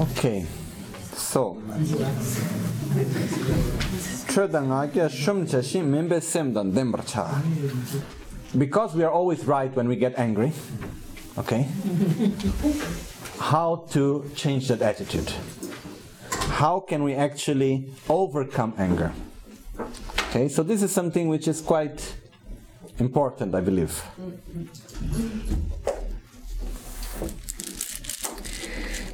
Okay. So. Because we are always right when we get angry. Okay. How to change that attitude? How can we actually overcome anger? Okay, so this is something which is quite important, I believe.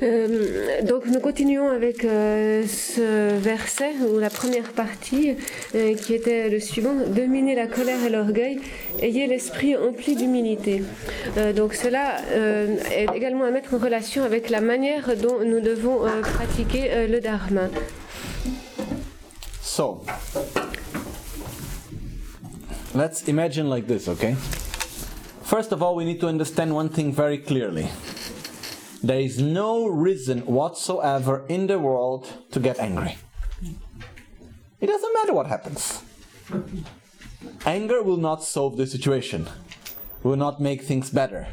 Euh, donc nous continuons avec euh, ce verset ou la première partie euh, qui était le suivant dominer la colère et l'orgueil, ayez l'esprit empli d'humilité. Donc cela est également à mettre en relation avec la manière dont nous devons pratiquer le dharma. So, let's imagine like this, okay? First of all, we need to understand one thing very clearly. There is no reason whatsoever in the world to get angry. It doesn't matter what happens. Anger will not solve the situation, will not make things better,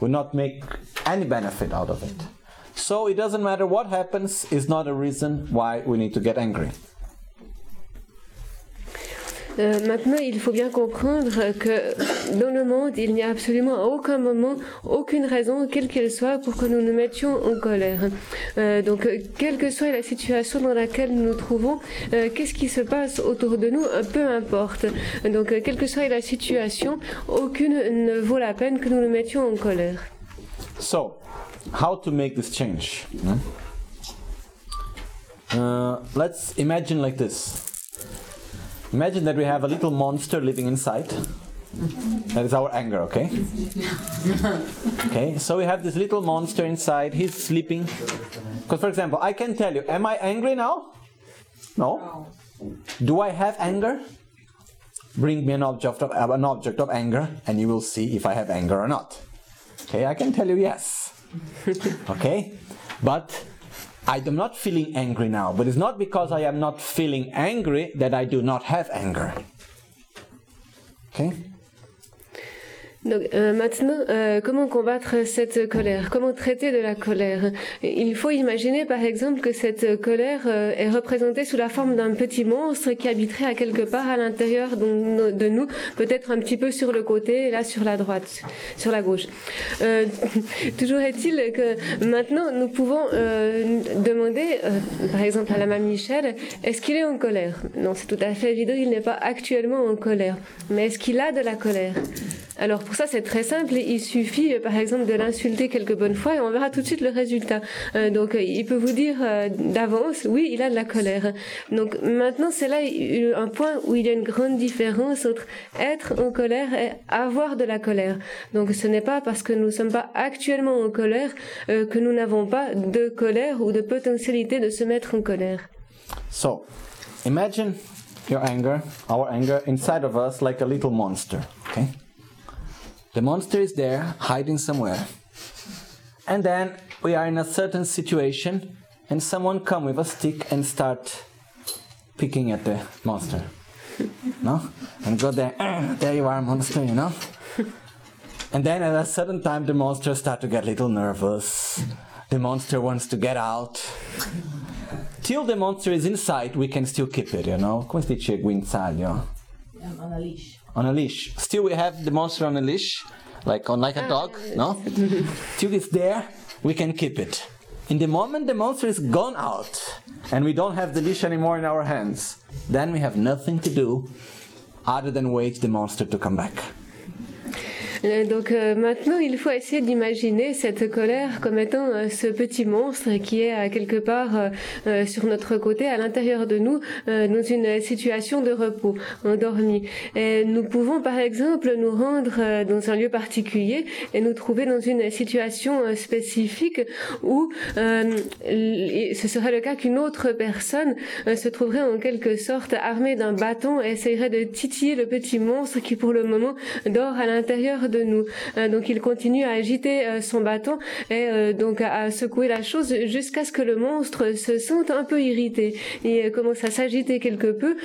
will not make any benefit out of it. So it doesn't matter what happens, is not a reason why we need to get angry. Euh, maintenant, il faut bien comprendre que dans le monde, il n'y a absolument aucun moment aucune raison, quelle qu'elle soit, pour que nous nous mettions en colère. Euh, donc, euh, quelle que soit la situation dans laquelle nous nous trouvons, qu'est-ce qui se passe autour de nous, peu importe. Donc, quelle que soit la situation, aucune ne vaut la peine que nous nous mettions en colère. So, how to make this change? hmm? Uh, let's imagine like this. Imagine that we have a little monster living inside. That is our anger, okay? Okay, so we have this little monster inside. He's sleeping. Because, for example, I can tell you, am I angry now? No. Do I have anger? Bring me an object of uh, an object of anger, and you will see if I have anger or not. Okay, I can tell you yes. okay, but I am not feeling angry now. But it's not because I am not feeling angry that I do not have anger. Okay. Donc euh, maintenant, euh, comment combattre cette colère? Comment traiter de la colère? Il faut imaginer par exemple que cette colère euh, est représentée sous la forme d'un petit monstre qui habiterait à quelque part à l'intérieur de, nous, peut-être un petit peu sur le côté, là sur la droite, sur la gauche. Euh, toujours est-il que maintenant nous pouvons euh, demander, par exemple à la mamie Michel, est-ce qu'il est en colère? Non, c'est tout à fait évident, il n'est pas actuellement en colère. Mais est-ce qu'il a de la colère? Alors pour ça c'est très simple, il suffit euh, par exemple de l'insulter quelques bonnes fois et on verra tout de suite le résultat. Euh, donc euh, il peut vous dire d'avance, oui il a de la colère. Donc maintenant c'est là un point où il y a une grande différence entre être en colère et avoir de la colère. Donc ce n'est pas parce que nous ne sommes pas actuellement en colère que nous n'avons pas de colère ou de potentialité de se mettre en colère. So, imagine your anger, our anger, inside of us like a little monster. Okay? The monster is there, hiding somewhere. And then we are in a certain situation, and someone come with a stick and start picking at the monster. No? And go there, "Ah, there you are, monster, you know? And then at a certain time, the monster start to get a little nervous. The monster wants to get out. Till the monster is inside, we can still keep it, you know? Come si dice guinzaglio? on a leash. On a leash. Still, we have the monster on a leash, like on like a dog, ah. no? Till it's there, we can keep it. In the moment the monster is gone out, and we don't have the leash anymore in our hands, then we have nothing to do other than wait the monster to come back. Euh, Donc euh, maintenant, il faut essayer d'imaginer cette colère comme étant euh, ce petit monstre qui est quelque part sur notre côté, à l'intérieur de nous, dans une situation de repos, endormi. Et nous pouvons par exemple nous rendre dans un lieu particulier et nous trouver dans une situation spécifique où euh, ce serait le cas qu'une autre personne se trouverait en quelque sorte armée d'un bâton et essayerait de titiller le petit monstre qui pour le moment dort à l'intérieur nous. donc il continue à agiter son bâton et donc à, secouer la chose jusqu'à ce que le monstre se sente un peu irrité et commence à s'agiter quelque peu,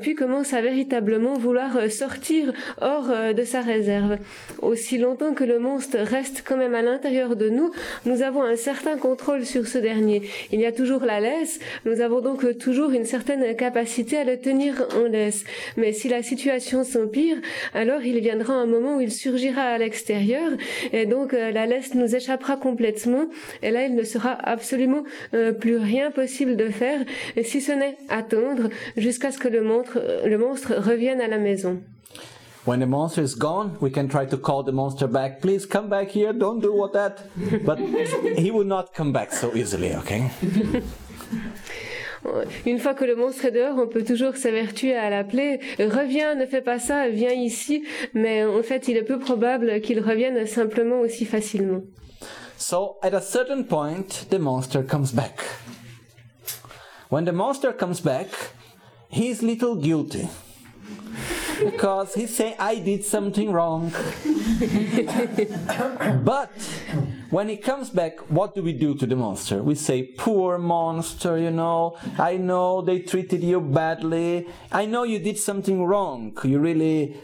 puis commence à véritablement vouloir sortir hors de sa réserve. Aussi longtemps que le monstre reste quand même à l'intérieur de nous, nous avons un certain contrôle sur ce dernier. Il y a toujours la laisse, nous avons donc toujours une certaine capacité à le tenir en laisse. Mais si la situation s'empire, alors il viendra un moment où il surgira à l'extérieur et donc euh, la laisse nous échappera complètement et là il ne sera absolument euh, plus rien possible de faire si ce n'est attendre jusqu'à ce que le monstre, le monstre revienne à la maison. When the monster is gone, we can try to call the monster back. Please come back here. Don't do what that. But he will not come back so easily, okay? Une fois que le monstre est dehors, on peut toujours s'avertuer à l'appeler. Reviens, ne fais pas ça, viens ici. Mais en fait, il est peu probable qu'il revienne simplement aussi facilement. So, at a certain point, the monster comes back. When the monster comes back, he's little guilty. Because he say I did something wrong. but when he comes back, what do we do to the monster? We say, poor monster, you know, I know they treated you badly. I know you did something wrong. You really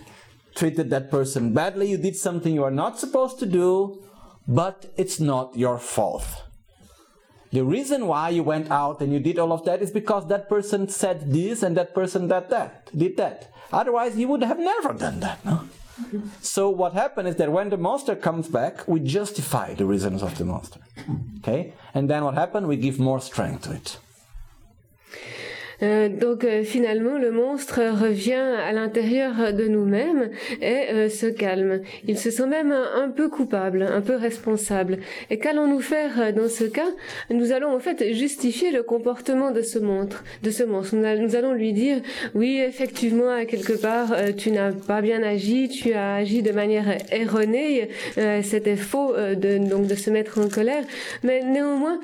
treated that person badly. You did something you are not supposed to do, but it's not your fault. The reason why you went out and you did all of that is because that person said this and that person did that, did that. Otherwise, you would have never done that, no? So what happened is that when the monster comes back, we justify the reasons of the monster. Okay? And then what happened? We give more strength to it. Euh, donc euh, finalement, le monstre revient à l'intérieur de nous-mêmes et euh, se calme. Il se sent même un, peu coupable, un peu responsable. Et qu'allons-nous faire dans ce cas? Nous allons en fait justifier le comportement de ce monstre. De ce monstre. Nous, allons lui dire oui, effectivement, quelque part, tu n'as pas bien agi, tu as agi de manière erronée. C'était faux de donc de se mettre en colère. Mais néanmoins,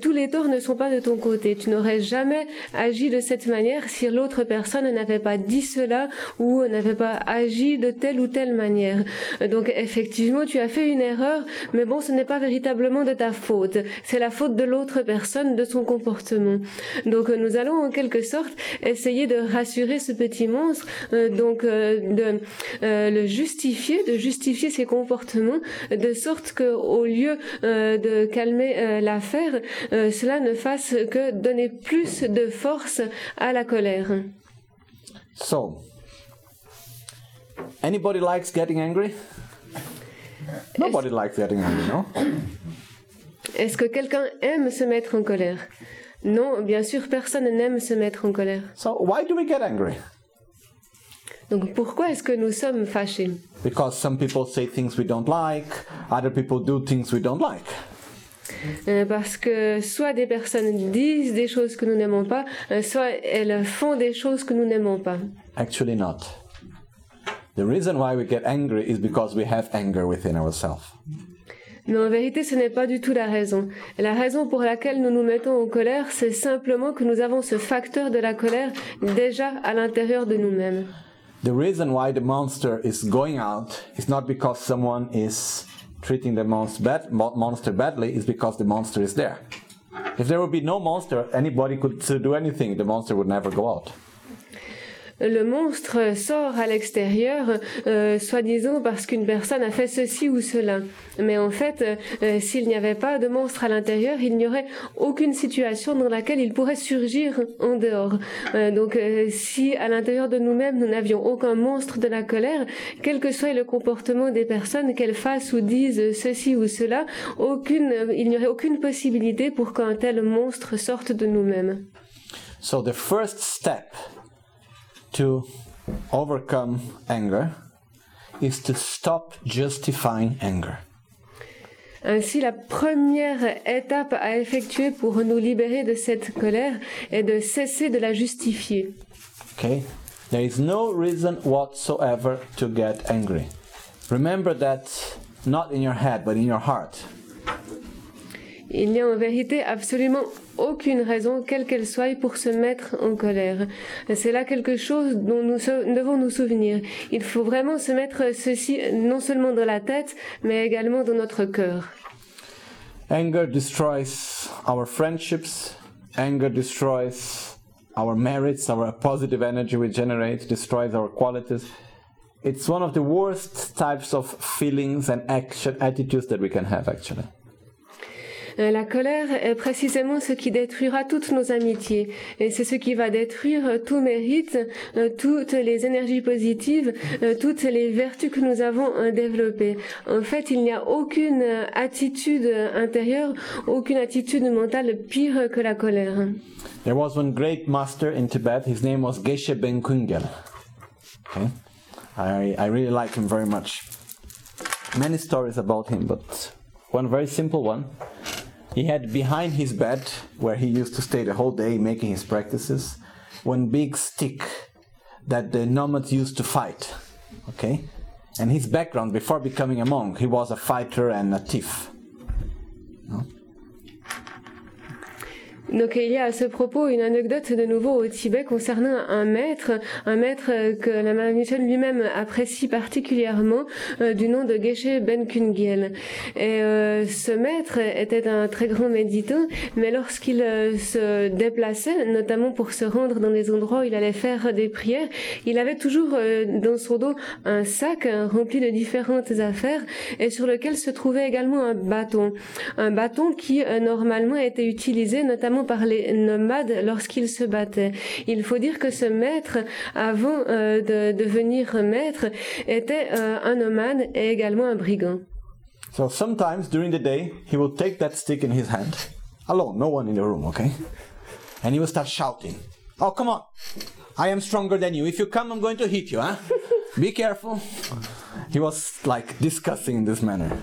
tous les torts ne sont pas de ton côté. Tu n'aurais jamais agi cette manière si l'autre personne n'avait pas dit cela ou n'avait pas agi de telle ou telle manière. Donc effectivement, tu as fait une erreur, mais bon, ce n'est pas véritablement de ta faute. C'est la faute de l'autre personne, de son comportement. Donc nous allons en quelque sorte essayer de rassurer ce petit monstre, euh, donc euh, de euh, le justifier, de justifier ses comportements, de sorte que au lieu de calmer l'affaire, cela ne fasse que donner plus de force à la colère. So, anybody likes getting angry? Nobody likes getting angry, no? Est-ce que quelqu'un aime se mettre en colère? Non, bien sûr, personne n'aime se mettre en colère. So, why do we get angry? Donc pourquoi est-ce que nous sommes fâchés? Because some people say things we don't like, other people do things we don't like. Euh, parce que soit des personnes disent des choses que nous n'aimons pas, euh, soit elles font des choses que nous n'aimons pas. Actually not. The reason why we get angry is because we have anger within ourselves. Mais en vérité, ce n'est pas du tout la raison. La raison pour laquelle nous nous mettons en colère, c'est simplement que nous avons ce facteur de la colère déjà à l'intérieur de nous-mêmes. The reason why the monster is going out is not because someone is treating the monster, bad, monster badly is because the monster is there. If there would be no monster, anybody could do anything. The monster would never go out. Le monstre sort à l'extérieur, euh, soi-disant parce qu'une personne a fait ceci ou cela. Mais en fait, euh, s'il n'y avait pas de monstre à l'intérieur, il n'y aurait aucune situation dans laquelle il pourrait surgir en dehors. Euh, donc, si à l'intérieur de nous-mêmes, nous n'avions aucun monstre de la colère, quel que soit le comportement des personnes, qu'elles fassent ou disent ceci ou cela, aucune, il n'y aurait aucune possibilité pour qu'un tel monstre sorte de nous-mêmes. So the first step to overcome anger is to stop justifying anger. Ainsi, la première étape à effectuer pour nous libérer de cette colère est de cesser de la justifier. Okay? There is no reason whatsoever to get angry. Remember that not in your head, but in your heart. Il n'y a en vérité absolument aucune raison, quelle qu'elle soit, pour se mettre en colère. C'est là quelque chose dont nous devons nous souvenir. Il faut vraiment se mettre ceci non seulement dans la tête, mais également dans notre cœur. Anger destroys our friendships. Anger destroys our merits, our positive energy we generate, destroys our qualities. It's one of the worst types of feelings and action attitudes that we can have actually. Euh, la colère est précisément ce qui détruira toutes nos amitiés et c'est ce qui va détruire tout mérite, euh, toutes les énergies positives, euh, toutes les vertus que nous avons développées. En fait, il n'y a aucune attitude intérieure, aucune attitude mentale pire que la colère. There was one great master in Tibet. His name was Geshe Ben Kungel. Okay? I, I really like him very much. Many stories about him, but one very simple one. He had behind his bed, where he used to stay the whole day making his practices, one big stick that the nomads used to fight. Okay? And his background before becoming a monk, he was a fighter and a thief. Donc il y a à ce propos une anecdote de nouveau au Tibet concernant un maître, un maître que la Michel lui-même apprécie particulièrement, euh, du nom de Geshe Ben Kungel. Et euh, ce maître était un très grand méditant, mais lorsqu'il euh, se déplaçait, notamment pour se rendre dans les endroits où il allait faire des prières, il avait toujours dans son dos un sac rempli de différentes affaires et sur lequel se trouvait également un bâton. Un bâton qui normalement était utilisé notamment par les nomades lorsqu'ils se battaient. Il faut dire que ce maître, avant euh, de devenir maître, était euh, un nomade et également un brigand. So sometimes during the day, he will take that stick in his hand, alone, no one in the room, okay? And he will start shouting, Oh, come on, I am stronger than you. If you come, I'm going to hit you, huh? Be careful. He was like discussing in this manner.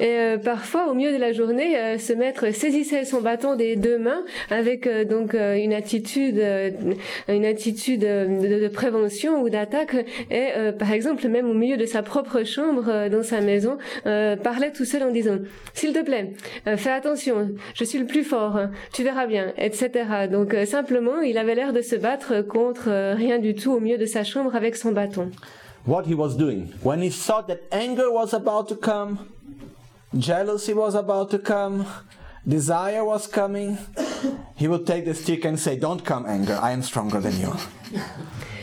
Et euh, parfois, au milieu de la journée, euh, ce maître saisissait son bâton des deux mains avec euh, donc une attitude, une attitude de, prévention ou d'attaque. Et par exemple, même au milieu de sa propre chambre dans sa maison, parlait tout seul en disant "S'il te plaît, fais attention, je suis le plus fort, tu verras bien", etc. Donc simplement, il avait l'air de se battre contre rien du tout au milieu de sa chambre avec son bâton. What he was doing when he saw that anger was about to come. Jealousy was about to come, desire was coming, he would take the stick and say, Don't come, anger, I am stronger than you.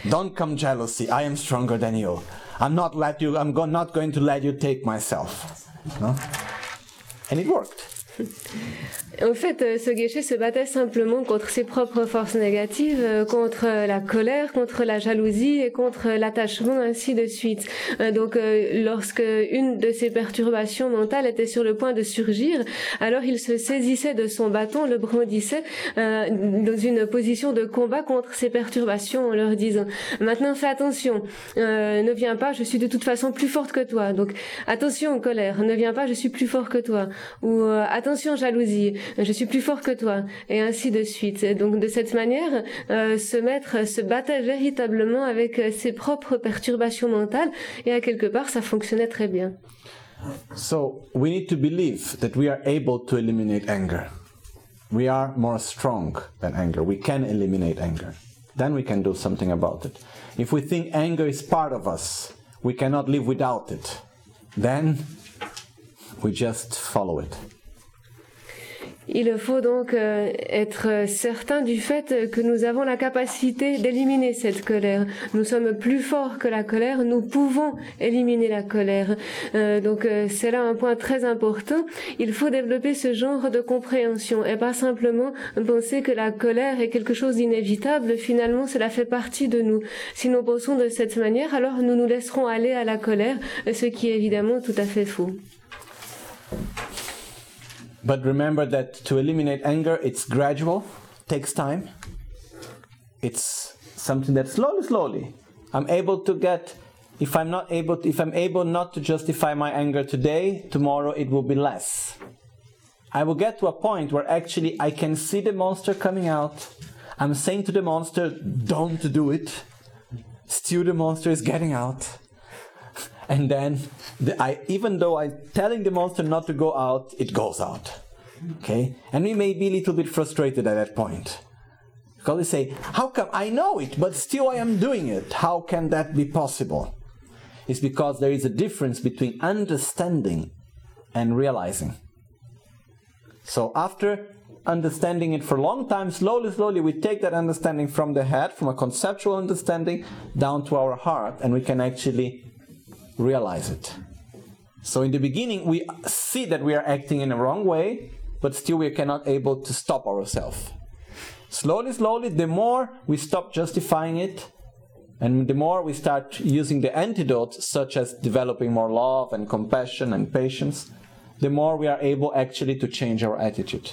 Don't come, jealousy, I am stronger than you. I'm not let you, I'm go- not going to let you take myself. No? And it worked. En fait, euh, ce guéché se battait simplement contre ses propres forces négatives, euh, contre la colère, contre la jalousie et contre l'attachement, ainsi de suite. Euh, donc, lorsque une de ces perturbations mentales était sur le point de surgir, alors il se saisissait de son bâton, le brandissait dans une position de combat contre ces perturbations en leur disant maintenant fais attention, ne viens pas, je suis de toute façon plus forte que toi. Donc attention colère, ne viens pas, je suis plus fort que toi. Attention jalousie, je suis plus fort que toi, et ainsi de suite. donc de cette manière, euh, ce maître se battait véritablement avec euh, ses propres perturbations mentales, et à quelque part, ça fonctionnait très bien. So we need to believe that we are able to eliminate anger. We are more strong than anger. We can eliminate anger. Then we can do something about it. If we think anger is part of us, we cannot live without it, then we just follow it. Il faut donc euh, être certain du fait que nous avons la capacité d'éliminer cette colère. Nous sommes plus forts que la colère, nous pouvons éliminer la colère. Euh, donc euh, c'est là un point très important. Il faut développer ce genre de compréhension et pas simplement penser que la colère est quelque chose d'inévitable. Finalement, cela fait partie de nous. Si nous pensons de cette manière, alors nous nous laisserons aller à la colère, ce qui est évidemment tout à fait faux. But remember that to eliminate anger, it's gradual, takes time. It's something that slowly, slowly, I'm able to get. If I'm not able, to, if I'm able not to justify my anger today, tomorrow it will be less. I will get to a point where actually I can see the monster coming out. I'm saying to the monster, "Don't do it." Still, the monster is getting out and then the, I, even though I'm telling the monster not to go out, it goes out. Okay? And we may be a little bit frustrated at that point. Because we say, How come I know it, but still I am doing it? How can that be possible? It's because there is a difference between understanding and realizing. So after understanding it for a long time, slowly, slowly, we take that understanding from the head, from a conceptual understanding, down to our heart, and we can actually realize it. So in the beginning, we see that we are acting in a wrong way, but still we cannot able to stop ourselves. Slowly, slowly, the more we stop justifying it, and the more we start using the antidotes, such as developing more love and compassion and patience, the more we are able actually to change our attitude.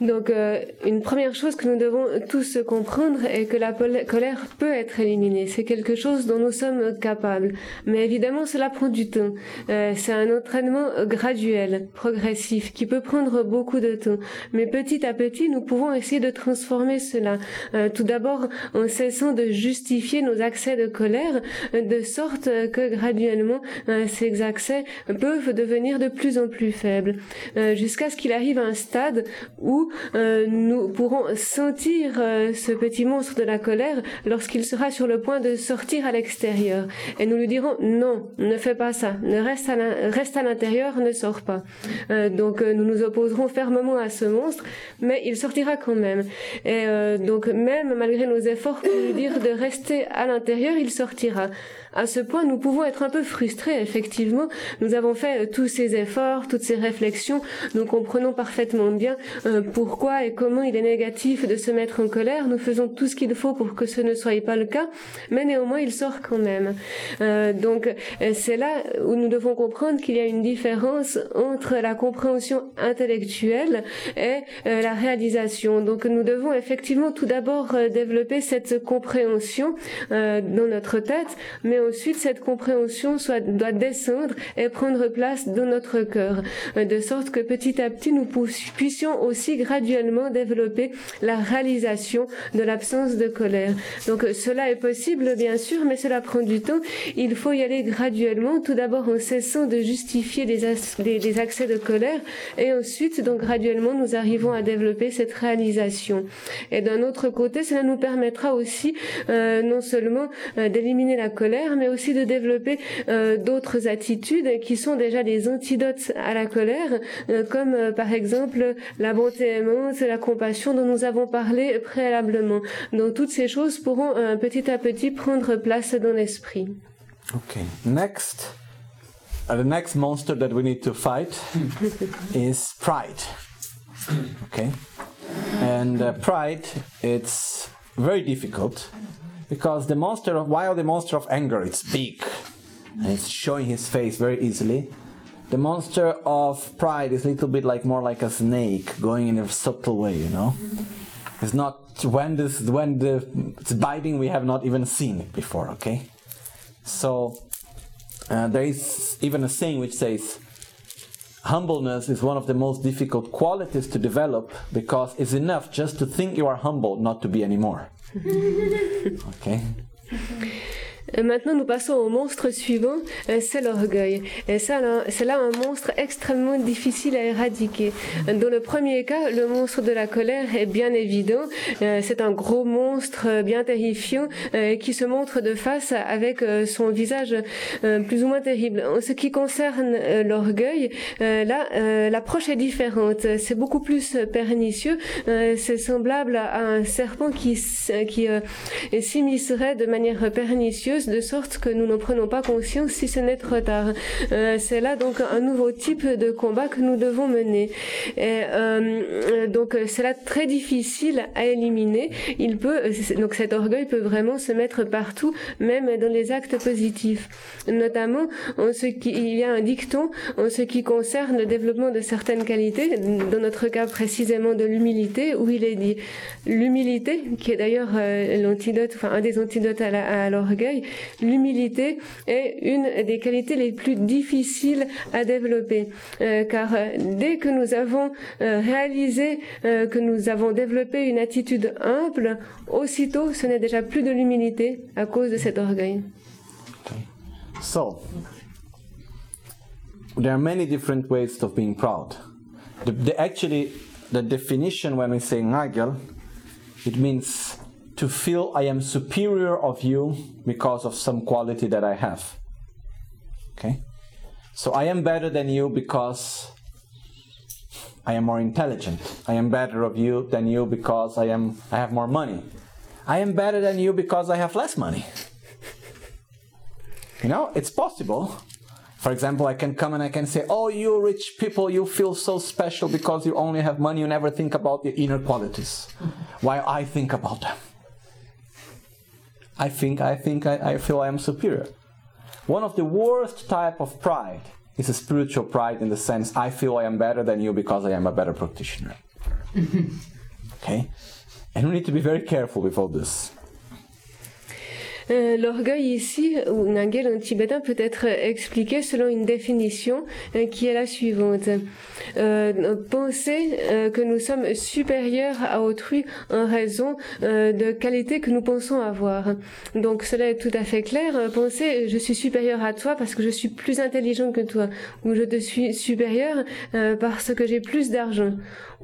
Donc, euh, une première chose que nous devons tous comprendre est que la colère peut être éliminée. C'est quelque chose dont nous sommes capables. Mais évidemment, cela prend du temps. Euh, c'est un entraînement graduel, progressif, qui peut prendre beaucoup de temps. Mais petit à petit, nous pouvons essayer de transformer cela. Euh, tout d'abord, en cessant de justifier nos accès de colère, de sorte que graduellement, ces accès peuvent devenir de plus en plus faibles, jusqu'à ce qu'il arrive à un stade où euh, nous pourrons sentir euh, ce petit monstre de la colère lorsqu'il sera sur le point de sortir à l'extérieur. Et nous lui dirons non, ne fais pas ça, ne reste à, l'intérieur, ne sors pas. Euh, donc nous nous opposerons fermement à ce monstre, mais il sortira quand même. Et donc même malgré nos efforts pour lui dire de rester à l'intérieur, il sortira. À ce point, nous pouvons être un peu frustrés, effectivement. Nous avons fait tous ces efforts, toutes ces réflexions, nous comprenons parfaitement bien pourquoi et comment il est négatif de se mettre en colère. Nous faisons tout ce qu'il faut pour que ce ne soit pas le cas, mais néanmoins il sort quand même. Euh, donc euh, c'est là où nous devons comprendre qu'il y a une différence entre la compréhension intellectuelle et euh, la réalisation. Donc nous devons effectivement tout d'abord développer cette compréhension dans notre tête, mais ensuite cette compréhension doit descendre et prendre place dans notre cœur, de sorte que petit à petit nous puissions aussi graduellement développer la réalisation de l'absence de colère. Donc cela est possible bien sûr, mais cela prend du temps. Il faut y aller graduellement, tout d'abord en cessant de justifier les, accès de colère, et ensuite donc graduellement nous arrivons à développer cette réalisation. Et d'un autre côté, cela nous permettra aussi euh, non seulement euh, d'éliminer la colère, mais aussi de développer euh, d'autres attitudes qui sont déjà des antidotes à la colère, comme par exemple la bonté c'est la compassion dont nous avons parlé préalablement. Donc toutes ces choses pourront euh, petit à petit prendre place dans l'esprit. Okay. Next, uh, the next monster that we need to fight is pride. Okay. And uh, pride, it's very difficult because the monster of while the monster of anger, it's big and it's showing his face very easily. The monster of pride is a little bit like more like a snake going in a subtle way, you know. It's not when this when the it's biting we have not even seen it before. Okay, so uh, there is even a saying which says humbleness is one of the most difficult qualities to develop because it's enough just to think you are humble not to be anymore. okay. Maintenant, nous passons au monstre suivant, euh, c'est l'orgueil. C'est là un monstre extrêmement difficile à éradiquer. Dans le premier cas, le monstre de la colère est bien évident. Euh, c'est un gros monstre bien terrifiant euh, qui se montre de face avec son visage plus ou moins terrible. En ce qui concerne l'orgueil, là, l'approche est différente. C'est beaucoup plus pernicieux. C'est semblable à un serpent qui, qui s'immiscerait de manière pernicieuse de sorte que nous ne prenons pas conscience si ce n'est trop tard. Euh, c'est là donc un nouveau type de combat que nous devons mener. Et, euh, donc c'est là très difficile à éliminer. Il peut donc cet orgueil peut vraiment se mettre partout, même dans les actes positifs. Notamment en ce qui il y a un dicton en ce qui concerne le développement de certaines qualités, dans notre cas précisément de l'humilité, où il est dit l'humilité, qui est d'ailleurs euh, l'antidote, enfin un des antidotes à l'orgueil, l'humilité est une des qualités les plus difficiles à développer, euh, car euh, dès que nous avons euh, réalisé que nous avons développé une attitude humble, aussitôt ce n'est déjà plus de l'humilité à cause de cet orgueil. So, there are many different ways of being proud. The, the, actually, the definition when we say Nagel, it means to feel I am superior of you because of some quality that I have. Okay? So I am better than you because I am more intelligent. I am better of you than you because I am I have more money. I am better than you because I have less money. You know, it's possible. For example, I can come and I can say, Oh, you rich people, you feel so special because you only have money, you never think about your inner qualities. While I think about them. I think I think I, I feel I am superior. One of the worst type of pride is a spiritual pride in the sense I feel I am better than you because I am a better practitioner. okay? And we need to be very careful with all this. Euh, l'orgueil ici, ou Nangel en tibétain, peut être expliqué selon une définition euh, qui est la suivante. Euh, penser que nous sommes supérieurs à autrui en raison de qualités que nous pensons avoir. Donc cela est tout à fait clair. Penser je suis supérieur à toi parce que je suis plus intelligent que toi, ou je te suis supérieur parce que j'ai plus d'argent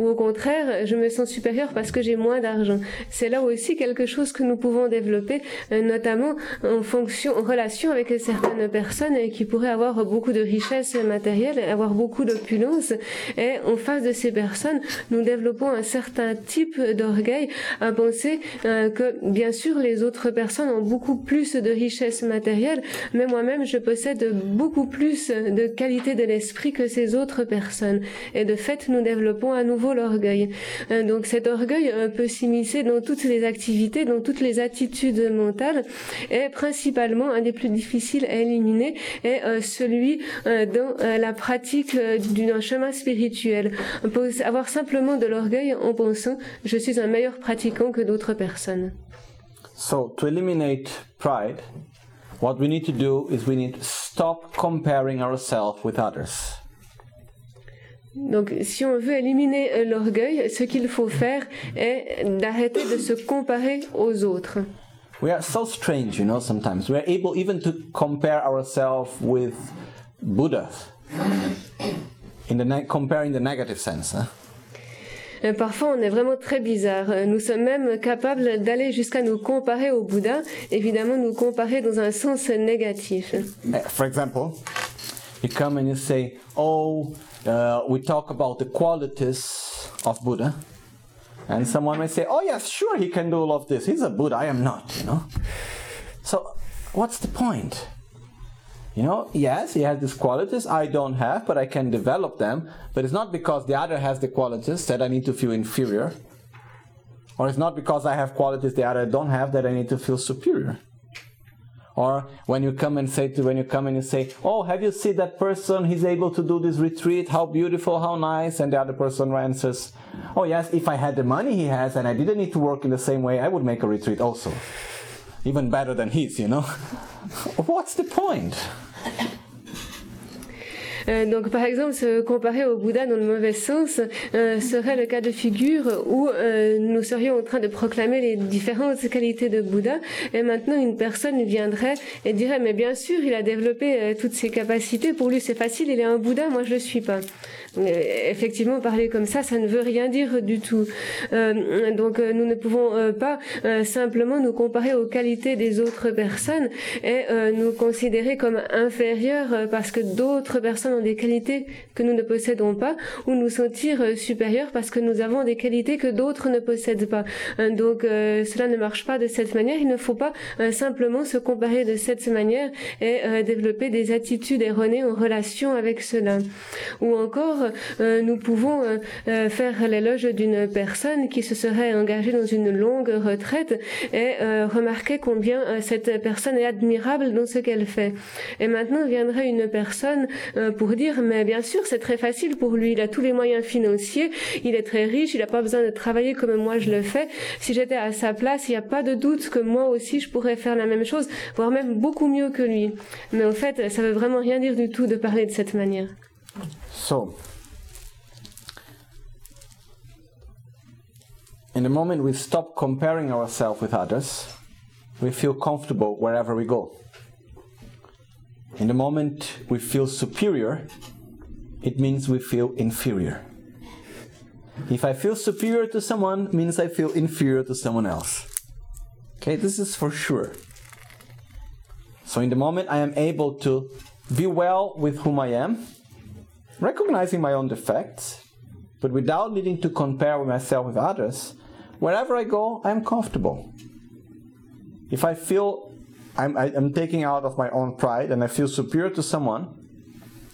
ou au contraire, je me sens supérieur parce que j'ai moins d'argent. C'est là aussi quelque chose que nous pouvons développer, euh, notamment en fonction, en relation avec certaines personnes qui pourraient avoir beaucoup de richesses matérielles, avoir beaucoup d'opulence. Et en face de ces personnes, nous développons un certain type d'orgueil à penser euh, que, bien sûr, les autres personnes ont beaucoup plus de richesses matérielles, mais moi-même, je possède beaucoup plus de qualité de l'esprit que ces autres personnes. Et de fait, nous développons à nouveau l'orgueil. Euh, donc cet orgueil euh, peut s'immiscer dans toutes les activités, dans toutes les attitudes mentales, et principalement un des plus difficiles à éliminer est euh, celui dans la pratique d'un chemin spirituel. Avoir simplement de l'orgueil en pensant je suis un meilleur pratiquant que d'autres personnes. So to eliminate pride, what we need to do is we need to stop comparing ourselves with others. Donc, si on veut éliminer euh, l'orgueil, ce qu'il faut faire est d'arrêter de se comparer aux autres. We are so strange, you know, sometimes. We are able even to compare ourselves with Buddha. In the comparing the negative sense. Euh, parfois, on est vraiment très bizarre. Euh, nous sommes même capables d'aller jusqu'à nous comparer au Bouddha, évidemment nous comparer dans un sens négatif. For example, you come and you say, "Oh, uh, we talk about the qualities of Buddha, and someone may say, "Oh yes, sure, he can do all of this. He's a Buddha. I am not." You know. So, what's the point? You know, yes, he has these qualities I don't have, but I can develop them. But it's not because the other has the qualities that I need to feel inferior, or it's not because I have qualities the other don't have that I need to feel superior. Or when you come and say to when you come and you say, "Oh, have you seen that person? He's able to do this retreat. How beautiful, how nice!" And the other person answers, "Oh yes, if I had the money he has and I didn't need to work in the same way, I would make a retreat also, even better than his." You know, what's the point? Euh, donc, par exemple, se comparer au Bouddha dans le mauvais sens euh, serait le cas de figure où euh, nous serions en train de proclamer les différentes qualités de Bouddha, et maintenant une personne viendrait et dirait mais bien sûr, il a développé toutes ses capacités, pour lui c'est facile, il est un Bouddha, moi je le suis pas. Effectivement, parler comme ça, ça ne veut rien dire du tout. donc, nous ne pouvons pas simplement nous comparer aux qualités des autres personnes et nous considérer comme inférieurs parce que d'autres personnes ont des qualités que nous ne possédons pas ou nous sentir euh, supérieurs parce que nous avons des qualités que d'autres ne possèdent pas. Euh, donc euh, cela ne marche pas de cette manière. Il ne faut pas simplement se comparer de cette manière et développer des attitudes erronées en relation avec cela. Ou encore, nous pouvons faire l'éloge d'une personne qui se serait engagée dans une longue retraite et remarquer combien cette personne est admirable dans ce qu'elle fait. Et maintenant viendrait une personne pour dire mais bien sûr c'est très facile pour lui, il a tous les moyens financiers, il est très riche, il n'a pas besoin de travailler comme moi je le fais. Si j'étais à sa place, il n'y a pas de doute que moi aussi je pourrais faire la même chose, voire même beaucoup mieux que lui. Mais en fait, ça veut vraiment rien dire du tout de parler de cette manière. So, in the moment we stop comparing ourselves with others, we feel comfortable wherever we go. In the moment we feel superior, it means we feel inferior. If I feel superior to someone, means I feel inferior to someone else. Okay, this is for sure. So in the moment I am able to be well with whom I am, recognizing my own defects, but without needing to compare myself with others, wherever I go, I'm comfortable. If I feel I'm, I, am taking out of my own pride and I feel superior to someone,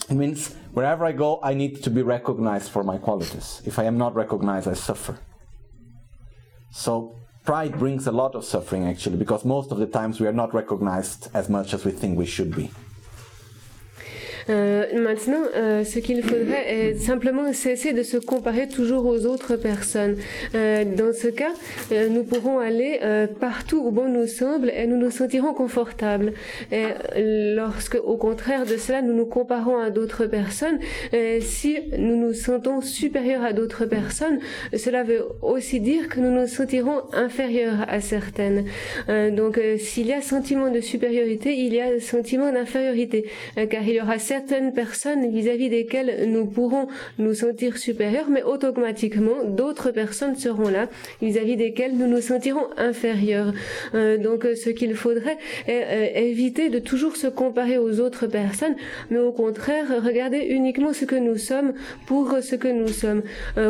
it means wherever I go, I need to be recognized for my qualities. If I am not recognized, I suffer. So pride brings a lot of suffering actually, because most of the times we are not recognized as much as we think we should be. Euh, maintenant, euh, ce qu'il faudrait est simplement cesser de se comparer toujours aux autres personnes. Euh, dans ce cas, euh, nous pourrons aller euh, partout où bon nous semble et nous nous sentirons confortables. Et lorsque, au contraire de cela, nous nous comparons à d'autres personnes, si nous nous sentons supérieurs à d'autres personnes, cela veut aussi dire que nous nous sentirons inférieurs à certaines. donc, s'il y a sentiment de supériorité, il y a sentiment d'infériorité, car il y aura personnes vis-à-vis desquelles nous pourrons nous sentir supérieurs, mais automatiquement d'autres personnes seront là vis-à-vis desquelles nous nous sentirons inférieurs. Euh, donc euh, ce qu'il faudrait est euh, éviter de toujours se comparer aux autres personnes, mais au contraire regarder uniquement ce que nous sommes pour ce que nous sommes.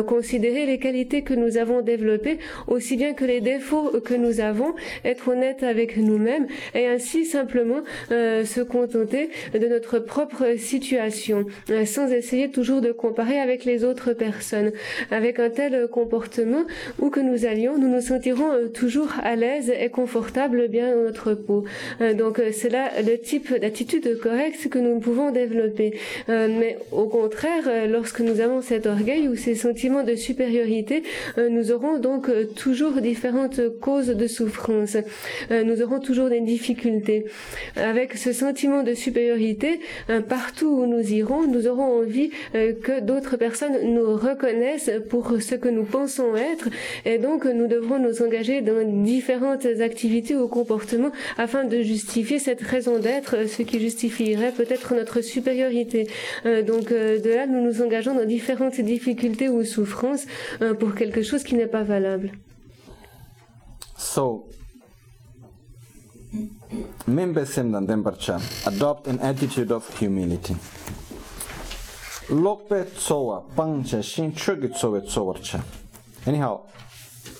considérer les qualités que nous avons développées aussi bien que les défauts que nous avons, être honnête avec nous-mêmes et ainsi simplement se contenter de notre propre situation, euh, sans essayer toujours de comparer avec les autres personnes. Avec un tel comportement, où que nous allions, nous nous sentirons euh, toujours à l'aise et confortables bien dans notre peau. Euh, donc c'est là le type d'attitude correcte que nous pouvons développer. Mais au contraire, lorsque nous avons cet orgueil ou ces sentiments de supériorité, nous aurons donc toujours différentes causes de souffrance. Nous aurons toujours des difficultés. Avec ce sentiment de supériorité, partout où nous irons, nous aurons envie euh, que d'autres personnes nous reconnaissent pour ce que nous pensons être et donc nous devrons nous engager dans différentes activités ou comportements afin de justifier cette raison d'être, ce qui justifierait peut-être notre supériorité. Euh, donc euh, de là, nous nous engageons dans différentes difficultés ou souffrances pour quelque chose qui n'est pas valable. Uh, adopt an attitude of humility. Anyhow,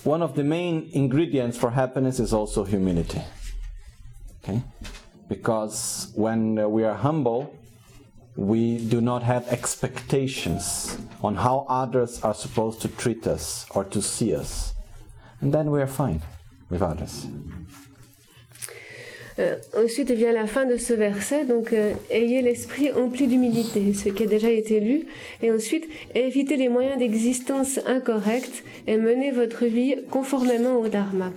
one of the main ingredients for happiness is also humility. Okay? Because when uh, we are humble, we do not have expectations on how others are supposed to treat us or to see us. And then we are fine with others. Euh, ensuite vient la fin de ce verset, donc euh, ayez l'esprit empli d'humilité, ce qui a déjà été lu, et ensuite évitez les moyens d'existence incorrects et menez votre vie conformément au dharma.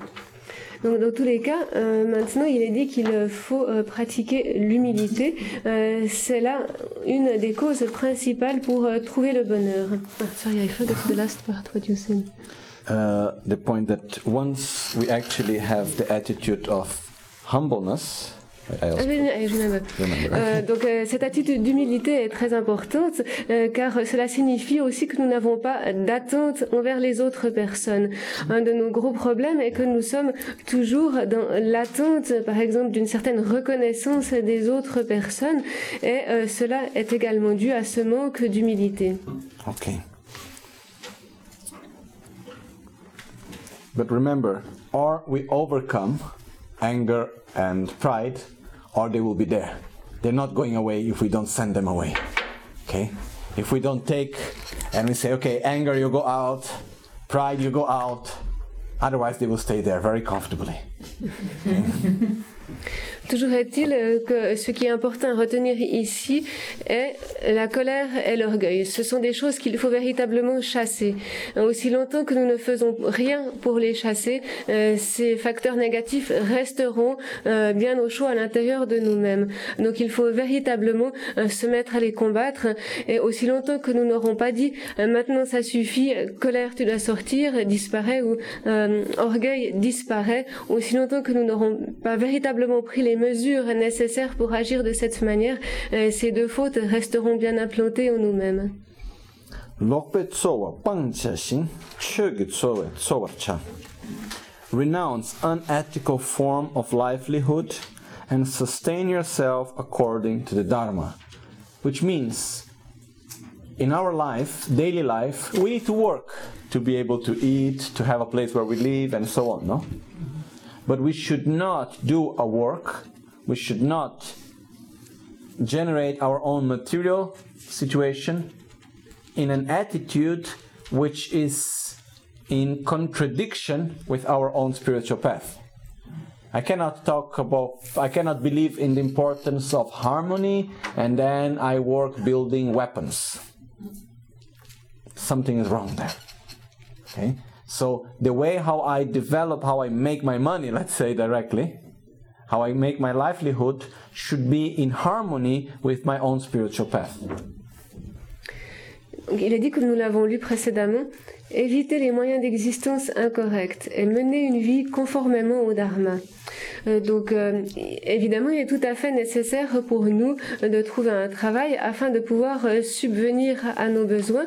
Donc dans tous les cas, euh, maintenant il est dit qu'il faut pratiquer l'humilité. c'est là une des causes principales pour trouver le bonheur. Ah, sorry, I forgot the last part. What you said. Uh, the point that once we actually have the attitude of humbleness. Euh, donc euh, cette attitude d'humilité est très importante euh, car cela signifie aussi que nous n'avons pas d'attente envers les autres personnes. Un de nos gros problèmes est que nous sommes toujours dans l'attente, par exemple, d'une certaine reconnaissance des autres personnes et cela est également dû à ce manque d'humilité. Ok. But remember, or we overcome anger and pride, or they will be there. They're not going away if we don't send them away. Okay? If we don't take and we say, okay, anger, you go out, pride, you go out, otherwise they will stay there very comfortably. Toujours est-il euh, que ce qui est important à retenir ici est la colère et l'orgueil. Ce sont des choses qu'il faut véritablement chasser. Aussi longtemps que nous ne faisons rien pour les chasser, euh, ces facteurs négatifs resteront euh, bien au chaud à l'intérieur de nous-mêmes. Donc il faut véritablement se mettre à les combattre. Et aussi longtemps que nous n'aurons pas dit maintenant ça suffit, colère tu dois sortir, disparaît ou orgueil disparaît, aussi longtemps que nous n'aurons pas véritablement pris les mesures nécessaires pour agir de cette manière, euh, ces deux fautes resteront bien implantées en nous-mêmes. Renounce unethical form of livelihood and sustain yourself according to the Dharma. Which means in our life, daily life, we need to work to be able to eat, to have a place where we live, and so on, no? But we should not do a work, we should not generate our own material situation in an attitude which is in contradiction with our own spiritual path. I cannot talk about, I cannot believe in the importance of harmony and then I work building weapons. Something is wrong there. Okay? So the way how I develop, how I make my money, let's say directly, how I make my livelihood should be in harmony with my own spiritual path. Il a dit, comme nous l'avons lu précédemment, éviter les moyens d'existence incorrects et mener une vie conformément au Dharma. Euh, donc, euh, évidemment, il est tout à fait nécessaire pour nous de trouver un travail afin de pouvoir euh, subvenir à nos besoins,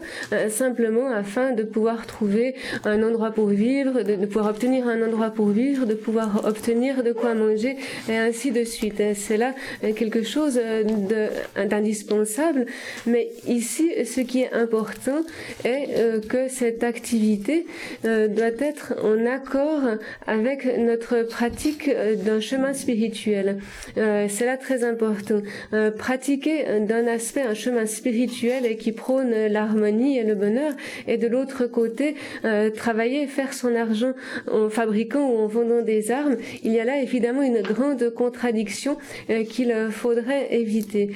simplement afin de pouvoir trouver un endroit pour vivre, de, pouvoir obtenir un endroit pour vivre, de pouvoir obtenir de quoi manger, et ainsi de suite. C'est là quelque chose d'indispensable. Mais ici, ce qui est important est que cette activité doit être en accord avec notre pratique d'un chemin spirituel. Euh, c'est là très important. Euh, pratiquer d'un aspect un chemin spirituel qui prône l'harmonie et le bonheur, et de l'autre côté, euh, travailler, faire son argent en fabriquant ou en vendant des armes, il y a là évidemment une grande contradiction qu'il faudrait éviter.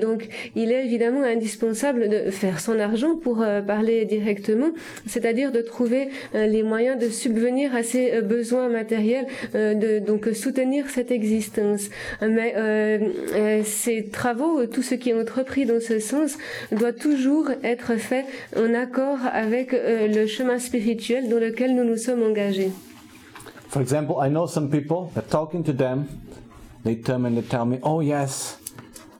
donc, il est évidemment indispensable de faire son argent pour parler directement, c'est-à-dire de trouver les moyens de subvenir à ses besoins matériels, de donc soutenir cette existence. Mais euh, euh, ces travaux, tout ce qui est entrepris dans ce sens, doit toujours être fait en accord avec euh, le chemin spirituel dans lequel nous nous sommes engagés. For example, I know some people that talking to them, they come and they tell me, "Oh yes,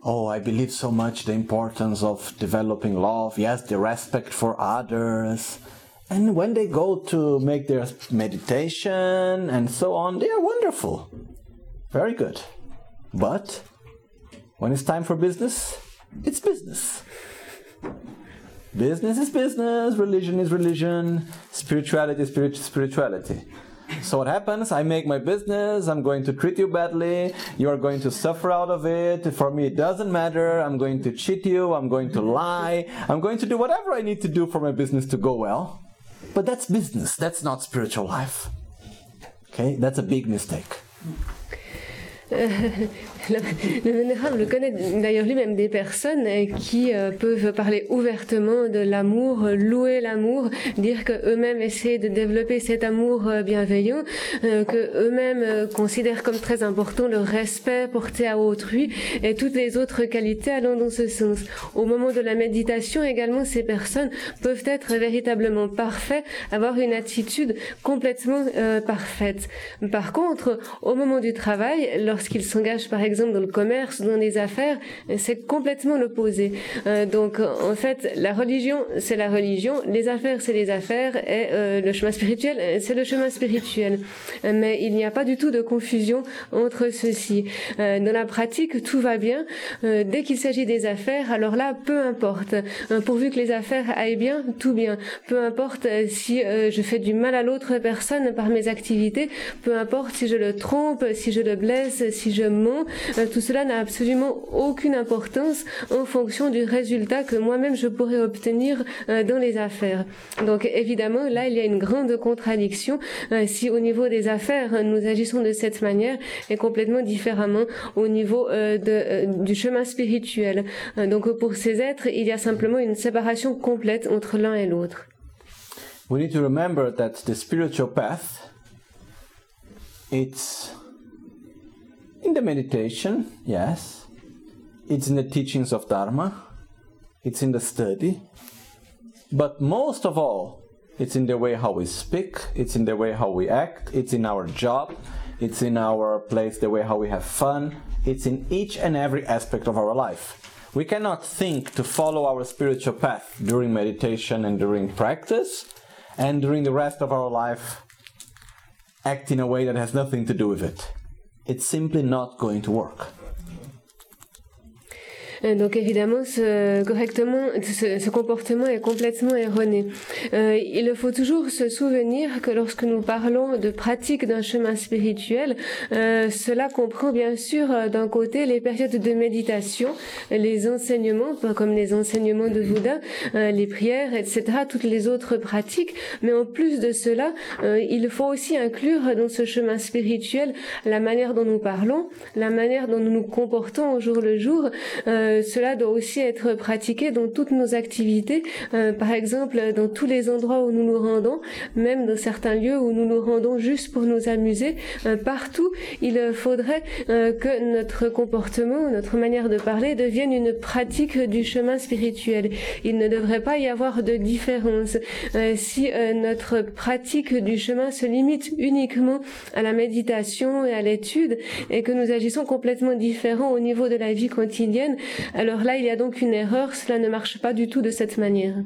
oh I believe so much the importance of developing love, yes, the respect for others." And when they go to make their meditation and so on, they are wonderful. Very good. But when it's time for business, it's business. Business is business, religion is religion, spirituality is spirituality. So what happens? I make my business, I'm going to treat you badly, you are going to suffer out of it. For me, it doesn't matter. I'm going to cheat you, I'm going to lie, I'm going to do whatever I need to do for my business to go well. But that's business, that's not spiritual life. Okay, that's a big mistake. le, vénérable connaît d'ailleurs lui-même des personnes qui euh, peuvent parler ouvertement de l'amour, louer l'amour, dire que eux-mêmes essaient de développer cet amour euh, bienveillant, euh, que eux-mêmes considèrent comme très important le respect porté à autrui et toutes les autres qualités allant dans ce sens. Au moment de la méditation également, ces personnes peuvent être véritablement parfaites, avoir une attitude complètement parfaite. Par contre, au moment du travail, lorsqu'ils s'engagent par exemple exemple dans le commerce, dans les affaires, c'est complètement l'opposé. Euh, donc en fait, la religion, c'est la religion, les affaires, c'est les affaires, et euh, le chemin spirituel, c'est le chemin spirituel. Mais il n'y a pas du tout de confusion entre ceux-ci. Euh, dans la pratique, tout va bien. dès qu'il s'agit des affaires, alors là, peu importe. pourvu que les affaires aillent bien, tout bien. Peu importe si je fais du mal à l'autre personne par mes activités, peu importe si je le trompe, si je le blesse, si je mens, euh, tout cela n'a absolument aucune importance en fonction du résultat que moi-même je pourrais obtenir euh, dans les affaires. Donc évidemment, là, il y a une grande contradiction euh, si au niveau des affaires, nous agissons de cette manière et complètement différemment au niveau du chemin spirituel. donc pour ces êtres, il y a simplement une séparation complète entre l'un et l'autre. We need to remember that the spiritual path it's In the meditation, yes. It's in the teachings of Dharma. It's in the study. But most of all, it's in the way how we speak, it's in the way how we act, it's in our job, it's in our place, the way how we have fun, it's in each and every aspect of our life. We cannot think to follow our spiritual path during meditation and during practice, and during the rest of our life act in a way that has nothing to do with it. It's simply not going to work. Euh, donc évidemment, ce, correctement, ce, comportement est complètement erroné. Euh, il faut toujours se souvenir que lorsque nous parlons de pratique d'un chemin spirituel, euh, cela comprend bien sûr euh, d'un côté les périodes de méditation, les enseignements, comme les enseignements de Bouddha, euh, les prières, etc., toutes les autres pratiques. Mais en plus de cela, il faut aussi inclure dans ce chemin spirituel la manière dont nous parlons, la manière dont nous nous comportons au jour le jour. Euh, euh, cela doit aussi être pratiqué dans toutes nos activités, euh, par exemple dans tous les endroits où nous nous rendons, même dans certains lieux où nous nous rendons juste pour nous amuser. Euh, partout, il faudrait que notre comportement, notre manière de parler devienne une pratique du chemin spirituel. Il ne devrait pas y avoir de différence. si notre pratique du chemin se limite uniquement à la méditation et à l'étude et que nous agissons complètement différents au niveau de la vie quotidienne, alors là, il y a donc une erreur, cela ne marche pas du tout de cette manière.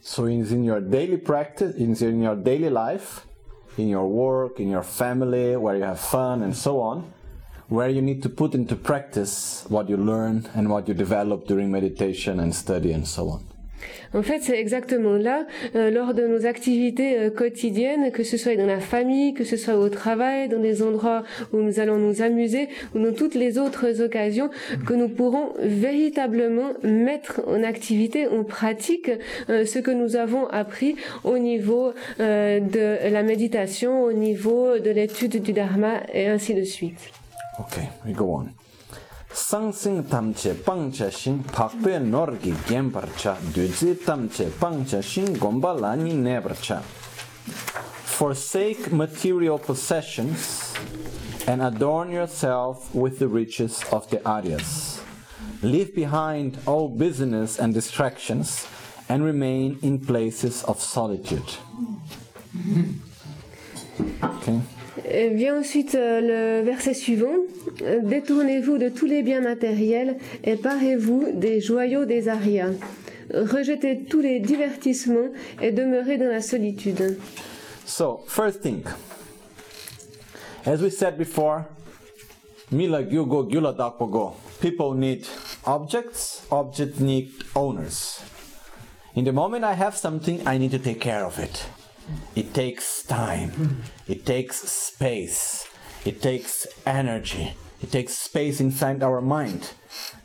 So in, your daily practice, in your daily life, in your work, in your family, where you have fun and so on, where you need to put into practice what you learn and what you develop during meditation and study and so on. En fait, c'est exactement là, euh, lors de nos activités euh, quotidiennes, que ce soit dans la famille, que ce soit au travail, dans des endroits où nous allons nous amuser, ou dans toutes les autres occasions, que nous pourrons véritablement mettre en activité, en pratique, euh, ce que nous avons appris au niveau de la méditation, au niveau de l'étude du dharma, et ainsi de suite. Okay, we go on. Sangsing tamche pangcha shin pakpe norgi tamche pangcha shin gomba lani nebarcha. Forsake material possessions and adorn yourself with the riches of the Aryas. Leave behind all business and distractions and remain in places of solitude. Okay. Vient ensuite euh, le verset suivant. Détournez-vous de tous les biens matériels et parez-vous des joyaux des arias. Rejetez tous les divertissements et demeurez dans la solitude. So, first thing, as we said before, mila gyugo gyula dapogo. People need objects, objects need owners. In the moment I have something, I need to take care of it. It takes time, it takes space, it takes energy, it takes space inside our mind.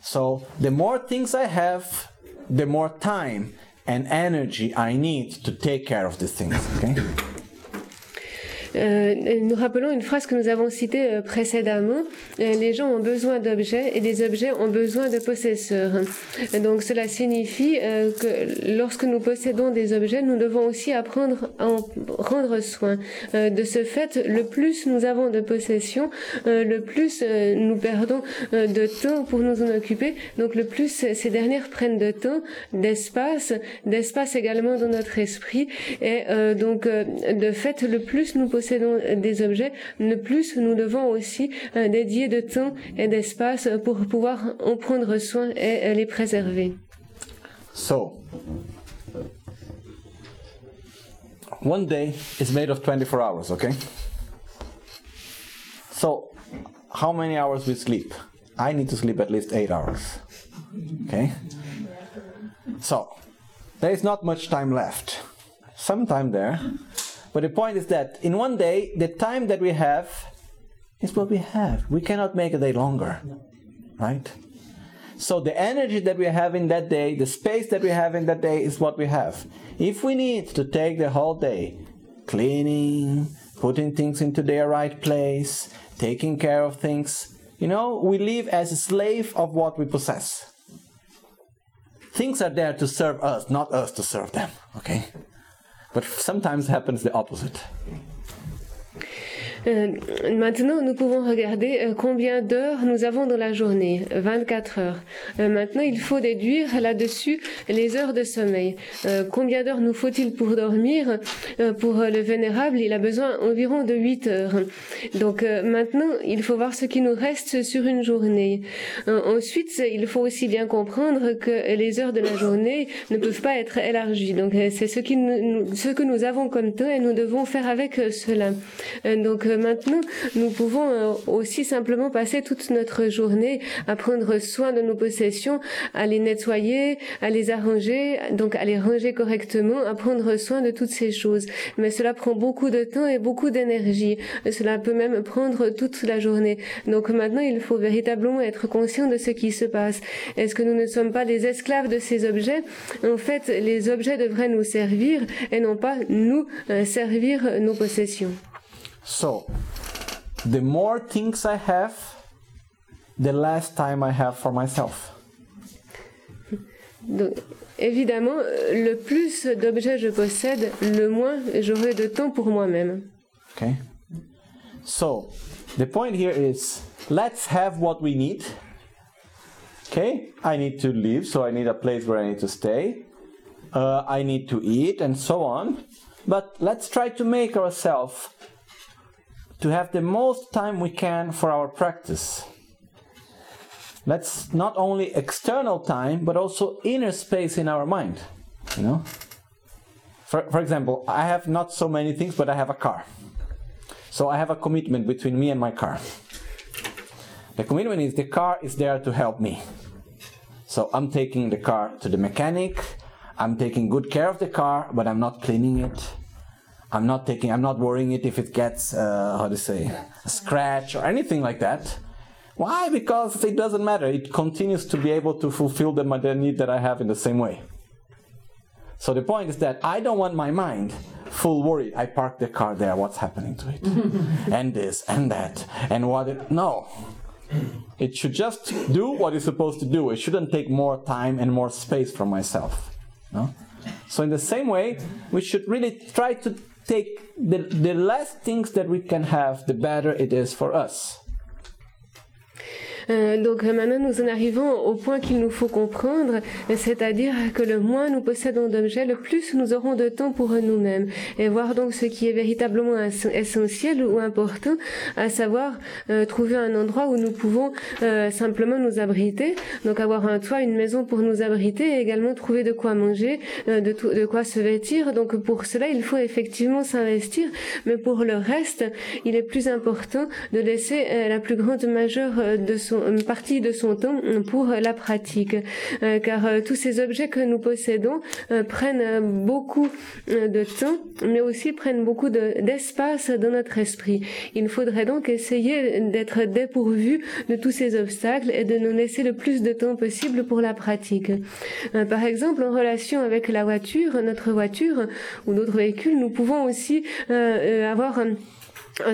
So, the more things I have, the more time and energy I need to take care of these things. Okay? Euh, nous rappelons une phrase que nous avons citée euh, précédemment. Euh, les gens ont besoin d'objets et les objets ont besoin de possesseurs. Donc cela signifie que lorsque nous possédons des objets, nous devons aussi apprendre à en rendre soin. de ce fait, le plus nous avons de possessions, le plus nous perdons de temps pour nous en occuper. Donc le plus ces dernières prennent de temps, d'espace, d'espace également dans notre esprit. Et donc de fait, le plus nous possédons des objets, le plus nous devons aussi euh, dédier de temps et d'espace pour pouvoir en prendre soin et euh, les préserver. So, one day is made of 24 hours, okay? So, how many hours we sleep? I need to sleep at least 8 hours. Okay? So, there is not much time left. Some time there. But the point is that in one day, the time that we have is what we have. We cannot make a day longer, right? So the energy that we have in that day, the space that we have in that day is what we have. If we need to take the whole day cleaning, putting things into their right place, taking care of things, you know, we live as a slave of what we possess. Things are there to serve us, not us to serve them, okay? But sometimes happens the opposite. Euh, maintenant, nous pouvons regarder euh, combien d'heures nous avons dans la journée, 24 heures. Euh, maintenant, il faut déduire là-dessus les heures de sommeil. Combien d'heures nous faut-il pour dormir? Pour le vénérable, il a besoin environ de 8 heures. Donc maintenant, il faut voir ce qui nous reste sur une journée. ensuite, il faut aussi bien comprendre que les heures de la journée ne peuvent pas être élargies. Donc c'est ce, ce que nous avons comme temps et nous devons faire avec cela. donc maintenant, nous pouvons euh, aussi simplement passer toute notre journée à prendre soin de nos possessions, à les nettoyer, à les arranger, donc à les ranger correctement, à prendre soin de toutes ces choses. Mais cela prend beaucoup de temps et beaucoup d'énergie. Cela peut même prendre toute la journée. Donc maintenant, il faut véritablement être conscient de ce qui se passe. Est-ce que nous ne sommes pas des esclaves de ces objets? En fait, les objets devraient nous servir et non pas nous euh, servir nos possessions. So, the more things I have, the less time I have for myself. Donc, évidemment, le plus d'objets je possède, le moins j'aurai de temps pour moi-même. Okay? So, the point here is let's have what we need. Okay? I need to live, so I need a place where I need to stay. Uh, I need to eat, and so on. But let's try to make ourselves to have the most time we can for our practice. That's not only external time, but also inner space in our mind. You know? For, for example, I have not so many things, but I have a car. So I have a commitment between me and my car. The commitment is the car is there to help me. So I'm taking the car to the mechanic, I'm taking good care of the car, but I'm not cleaning it. I'm not taking, I'm not worrying it if it gets, uh, how to say, a scratch or anything like that. Why? Because it doesn't matter. It continues to be able to fulfill the, the need that I have in the same way. So the point is that I don't want my mind full worried. I parked the car there. What's happening to it? and this and that and what? It, no. It should just do what it's supposed to do. It shouldn't take more time and more space from myself. No? So in the same way, we should really try to take the, the less things that we can have, the better it is for us. Euh, donc maintenant, nous en arrivons au point qu'il nous faut comprendre, c'est-à-dire que le moins nous possédons d'objets, le plus nous aurons de temps pour nous-mêmes. Et voir donc ce qui est véritablement essentiel ou important, à savoir euh, trouver un endroit où nous pouvons euh, simplement nous abriter, donc avoir un toit, une maison pour nous abriter, et également trouver de quoi manger, de, de quoi se vêtir. Donc pour cela, il faut effectivement s'investir, mais pour le reste, il est plus important de laisser la plus grande majeure de son une partie de son temps pour la pratique, euh, car euh, tous ces objets que nous possédons euh, prennent beaucoup de temps, mais aussi prennent beaucoup d'espace dans notre esprit. Il faudrait donc essayer d'être dépourvu de tous ces obstacles et de nous laisser le plus de temps possible pour la pratique. par exemple, en relation avec la voiture, notre voiture ou d'autres véhicules, nous pouvons aussi avoir un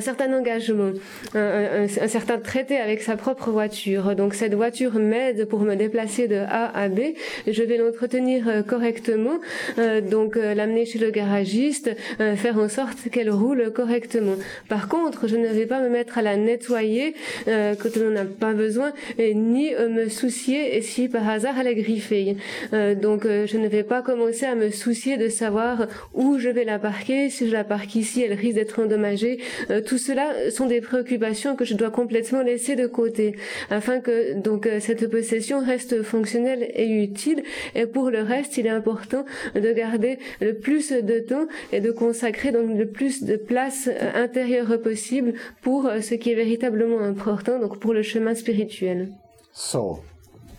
certain engagement, un, certain traité avec sa propre voiture. Donc cette voiture m'aide pour me déplacer de A à B. Je vais l'entretenir euh, correctement, euh, donc euh, l'amener chez le garagiste, faire en sorte qu'elle roule correctement. Par contre, je ne vais pas me mettre à la nettoyer quand on n'en a pas besoin, ni me soucier si par hasard elle est griffée. donc je ne vais pas commencer à me soucier de savoir où je vais la parquer. Si je la parque ici, elle risque d'être endommagée. Euh, tout cela sont des préoccupations que je dois complètement laisser de côté afin que donc euh, cette possession reste fonctionnelle et utile et pour le reste il est important de garder le plus de temps et de consacrer donc le plus de place euh, intérieure possible pour ce qui est véritablement important donc pour le chemin spirituel. So,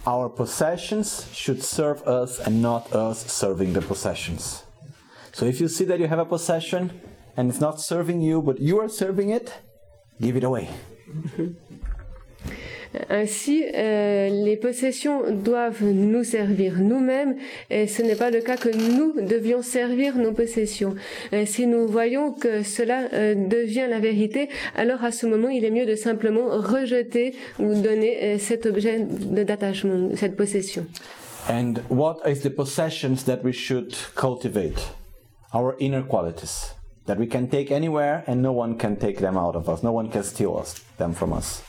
our possessions should serve us and not us serving the possessions. So if you see that you have a possession and it's not serving you, but you are serving it, give it away. Ainsi, euh, les possessions doivent nous servir nous-mêmes et ce n'est pas le cas que nous devions servir nos possessions. Et si nous voyons que cela euh, devient la vérité, alors à ce moment, il est mieux de simplement rejeter ou donner euh, cet objet d'attachement, cette possession. And what is the possessions that we should cultivate? Our inner qualities. That we can take anywhere and no one can take them out of us. No one can steal us, them from us.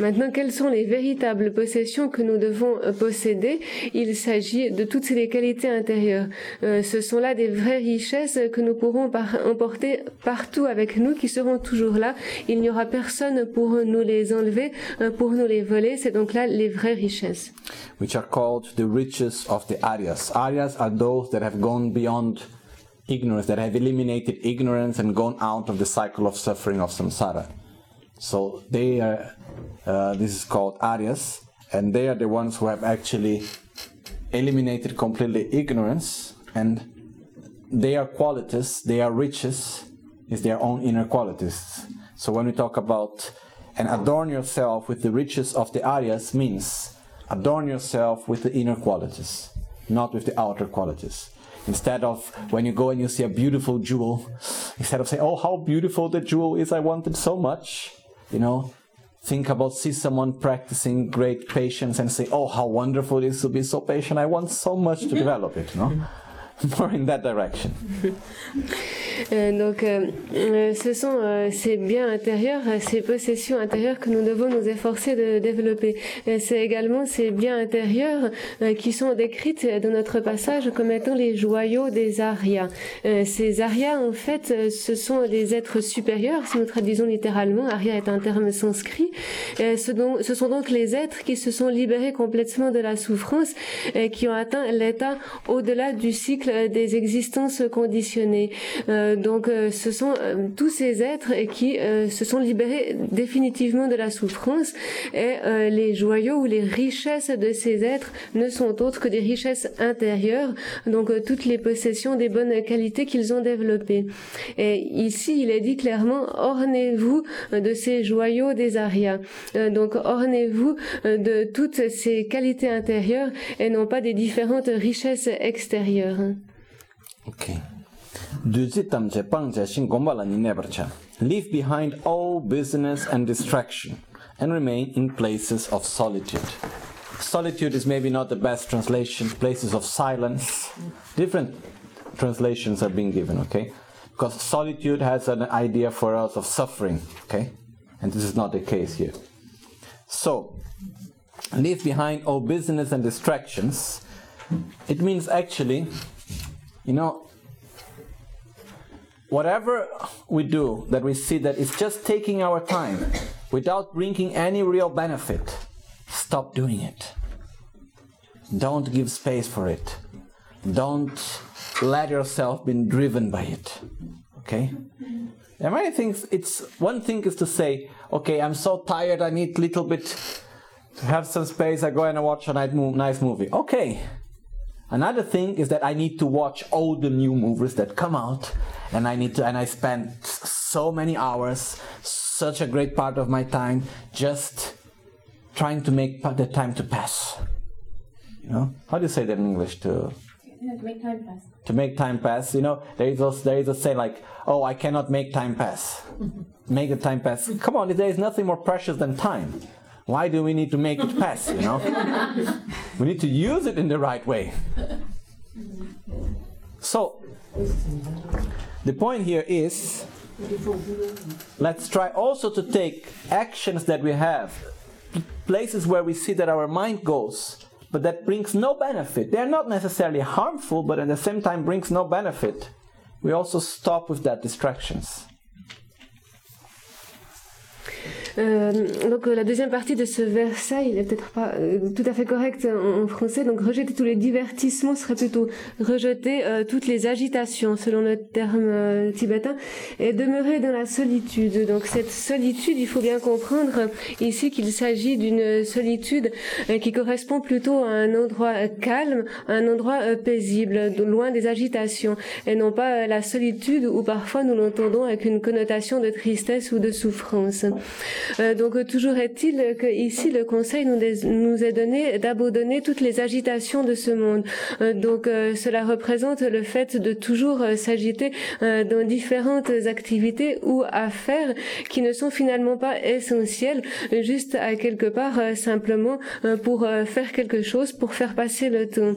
Maintenant, quelles sont les véritables possessions que nous devons euh, posséder? Il s'agit de toutes les qualités intérieures. Euh, ce sont là des vraies richesses que nous pourrons emporter partout avec nous, qui seront toujours là. Il n'y aura personne pour nous les enlever, euh, pour nous les voler. C'est donc là les vraies richesses. Which are called the riches of the Aryas. Aryas are those that have gone beyond ignorance, that have eliminated ignorance and gone out of the cycle of suffering of samsara. So they are uh, this is called Aryas, and they are the ones who have actually eliminated completely ignorance, and they are qualities, they are riches, is their own inner qualities. So when we talk about and adorn yourself with the riches of the Aryas means adorn yourself with the inner qualities, not with the outer qualities. Instead of when you go and you see a beautiful jewel, instead of saying, "Oh, how beautiful the jewel is! I want it so much," you know, think about see someone practicing great patience and say, "Oh, how wonderful it is to be so patient! I want so much to develop it." You know, more in that direction. Euh, donc, euh, euh, ce sont ces biens intérieurs, ces possessions intérieures que nous devons nous efforcer de développer. C'est également ces biens intérieurs qui sont décrites dans notre passage comme étant les joyaux des Aryas. Ces Aryas, en fait, ce sont des êtres supérieurs, si nous traduisons littéralement. Arya est un terme sanskrit. Ce sont donc les êtres qui se sont libérés complètement de la souffrance et qui ont atteint l'état au-delà du cycle des existences conditionnées. Donc euh, ce sont euh, tous ces êtres qui se sont libérés définitivement de la souffrance et les joyaux ou les richesses de ces êtres ne sont autres que des richesses intérieures, donc toutes les possessions des bonnes qualités qu'ils ont développées. Et ici, il est dit clairement, ornez-vous de ces joyaux des arias. donc ornez-vous de toutes ces qualités intérieures et non pas des différentes richesses extérieures. Leave behind all business and distraction and remain in places of solitude. Solitude is maybe not the best translation, places of silence. Different translations are being given, okay? Because solitude has an idea for us of suffering, okay? And this is not the case here. So, leave behind all business and distractions. It means actually, you know, whatever we do that we see that it's just taking our time without bringing any real benefit, stop doing it. Don't give space for it. Don't let yourself be driven by it. Okay? There are many things. It's one thing is to say, okay, I'm so tired. I need a little bit to have some space. I go and watch a nice movie. Okay. Another thing is that I need to watch all the new movies that come out and I need to and I spend so many hours, such a great part of my time just trying to make the time to pass. You know, how do you say that in English? To yeah, to make time pass. To make time pass, you know, there is a, there is a say like, "Oh, I cannot make time pass." make the time pass. Come on, there is nothing more precious than time. Why do we need to make it pass? You know, we need to use it in the right way. So, the point here is let's try also to take actions that we have, places where we see that our mind goes, but that brings no benefit. They're not necessarily harmful, but at the same time brings no benefit. We also stop with that distractions. Euh, donc euh, la deuxième partie de ce verset, il est peut-être pas euh, tout à fait correct en, français. Donc rejeter tous les divertissements serait plutôt rejeter toutes les agitations, selon le terme tibétain, et demeurer dans la solitude. Donc cette solitude, il faut bien comprendre ici qu'il s'agit d'une solitude qui correspond plutôt à un endroit calme, un endroit paisible, loin des agitations, et non pas la solitude où parfois nous l'entendons avec une connotation de tristesse ou de souffrance. Euh, donc toujours est-il que ici le conseil nous, est donné d'abandonner toutes les agitations de ce monde. Euh, donc euh, cela représente le fait de toujours s'agiter dans différentes activités ou affaires qui ne sont finalement pas essentielles, juste à quelque part simplement pour faire quelque chose, pour faire passer le temps.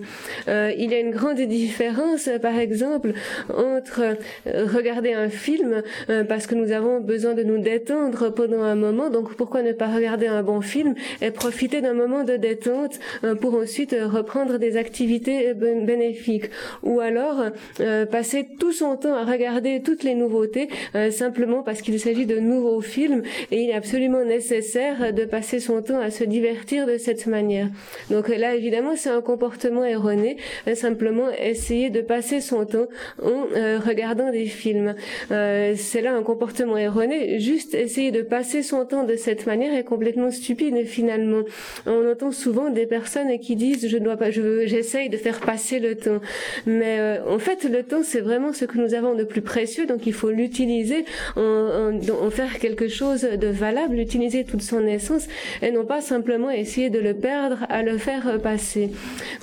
il y a une grande différence, par exemple, entre regarder un film parce que nous avons besoin de nous détendre pendant un moment. Donc pourquoi ne pas regarder un bon film et profiter d'un moment de détente euh, pour ensuite reprendre des activités bénéfiques? Ou alors euh, passer tout son temps à regarder toutes les nouveautés euh, simplement parce qu'il s'agit de nouveaux films et il est absolument nécessaire de passer son temps à se divertir de cette manière. Donc là évidemment c'est un comportement erroné, simplement essayer de passer son temps en regardant des films. c'est là un comportement erroné, juste essayer de passer son temps de cette manière est complètement stupide finalement. On entend souvent des personnes qui disent je dois pas, je j'essaye de faire passer le temps. Mais euh, en fait, le temps c'est vraiment ce que nous avons de plus précieux, donc il faut l'utiliser, en, en, faire quelque chose de valable, utiliser toute son essence, et non pas simplement essayer de le perdre à le faire passer.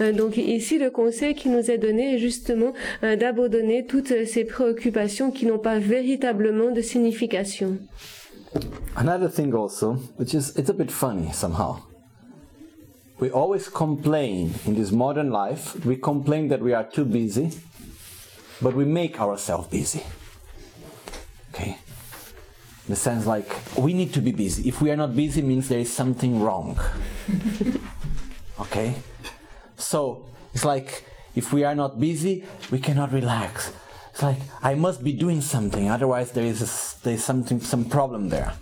Euh, donc ici, le conseil qui nous est donné est justement euh, d'abandonner toutes ces préoccupations qui n'ont pas véritablement de signification. Another thing also, which is it's a bit funny somehow. We always complain in this modern life, we complain that we are too busy, but we make ourselves busy. Okay? In the sense like we need to be busy. If we are not busy means there is something wrong. okay? So it's like if we are not busy, we cannot relax it's like I must be doing something, otherwise there is a, there is something some problem there.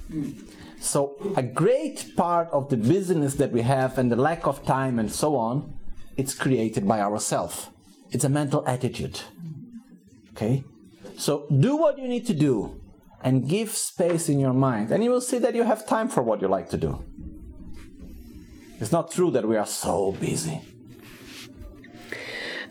So a great part of the business that we have and the lack of time and so on, it's created by ourselves. It's a mental attitude. Okay? So do what you need to do and give space in your mind, and you will see that you have time for what you like to do. It's not true that we are so busy.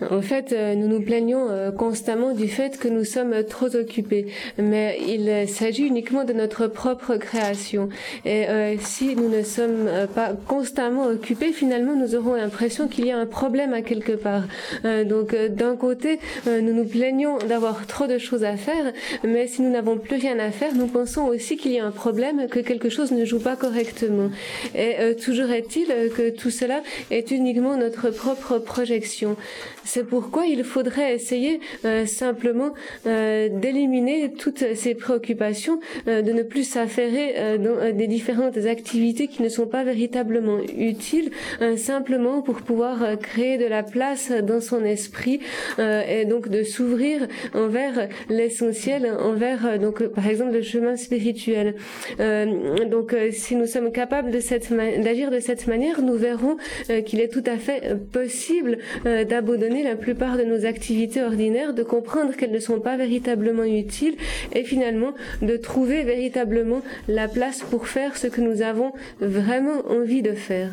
En fait, euh, nous nous plaignons euh, constamment du fait que nous sommes trop occupés, mais il s'agit uniquement de notre propre création. Et euh, si nous ne sommes pas constamment occupés, finalement, nous aurons l'impression qu'il y a un problème à quelque part. donc, d'un côté, nous nous plaignons d'avoir trop de choses à faire, mais si nous n'avons plus rien à faire, nous pensons aussi qu'il y a un problème, que quelque chose ne joue pas correctement. Et toujours est-il que tout cela est uniquement notre propre projection. C'est pourquoi il faudrait essayer euh, simplement euh, d'éliminer toutes ces préoccupations, euh, de ne plus s'affairer dans des différentes activités qui ne sont pas véritablement utiles, simplement pour pouvoir créer de la place dans son esprit et donc de s'ouvrir envers l'essentiel, envers donc par exemple le chemin spirituel. donc si nous sommes capables de cette d'agir de cette manière, nous verrons qu'il est tout à fait possible d'abandonner la plupart de nos activités ordinaires, de comprendre qu'elles ne sont pas véritablement utiles et finalement de trouver véritablement la place pour faire ce que nous avons vraiment envie de faire.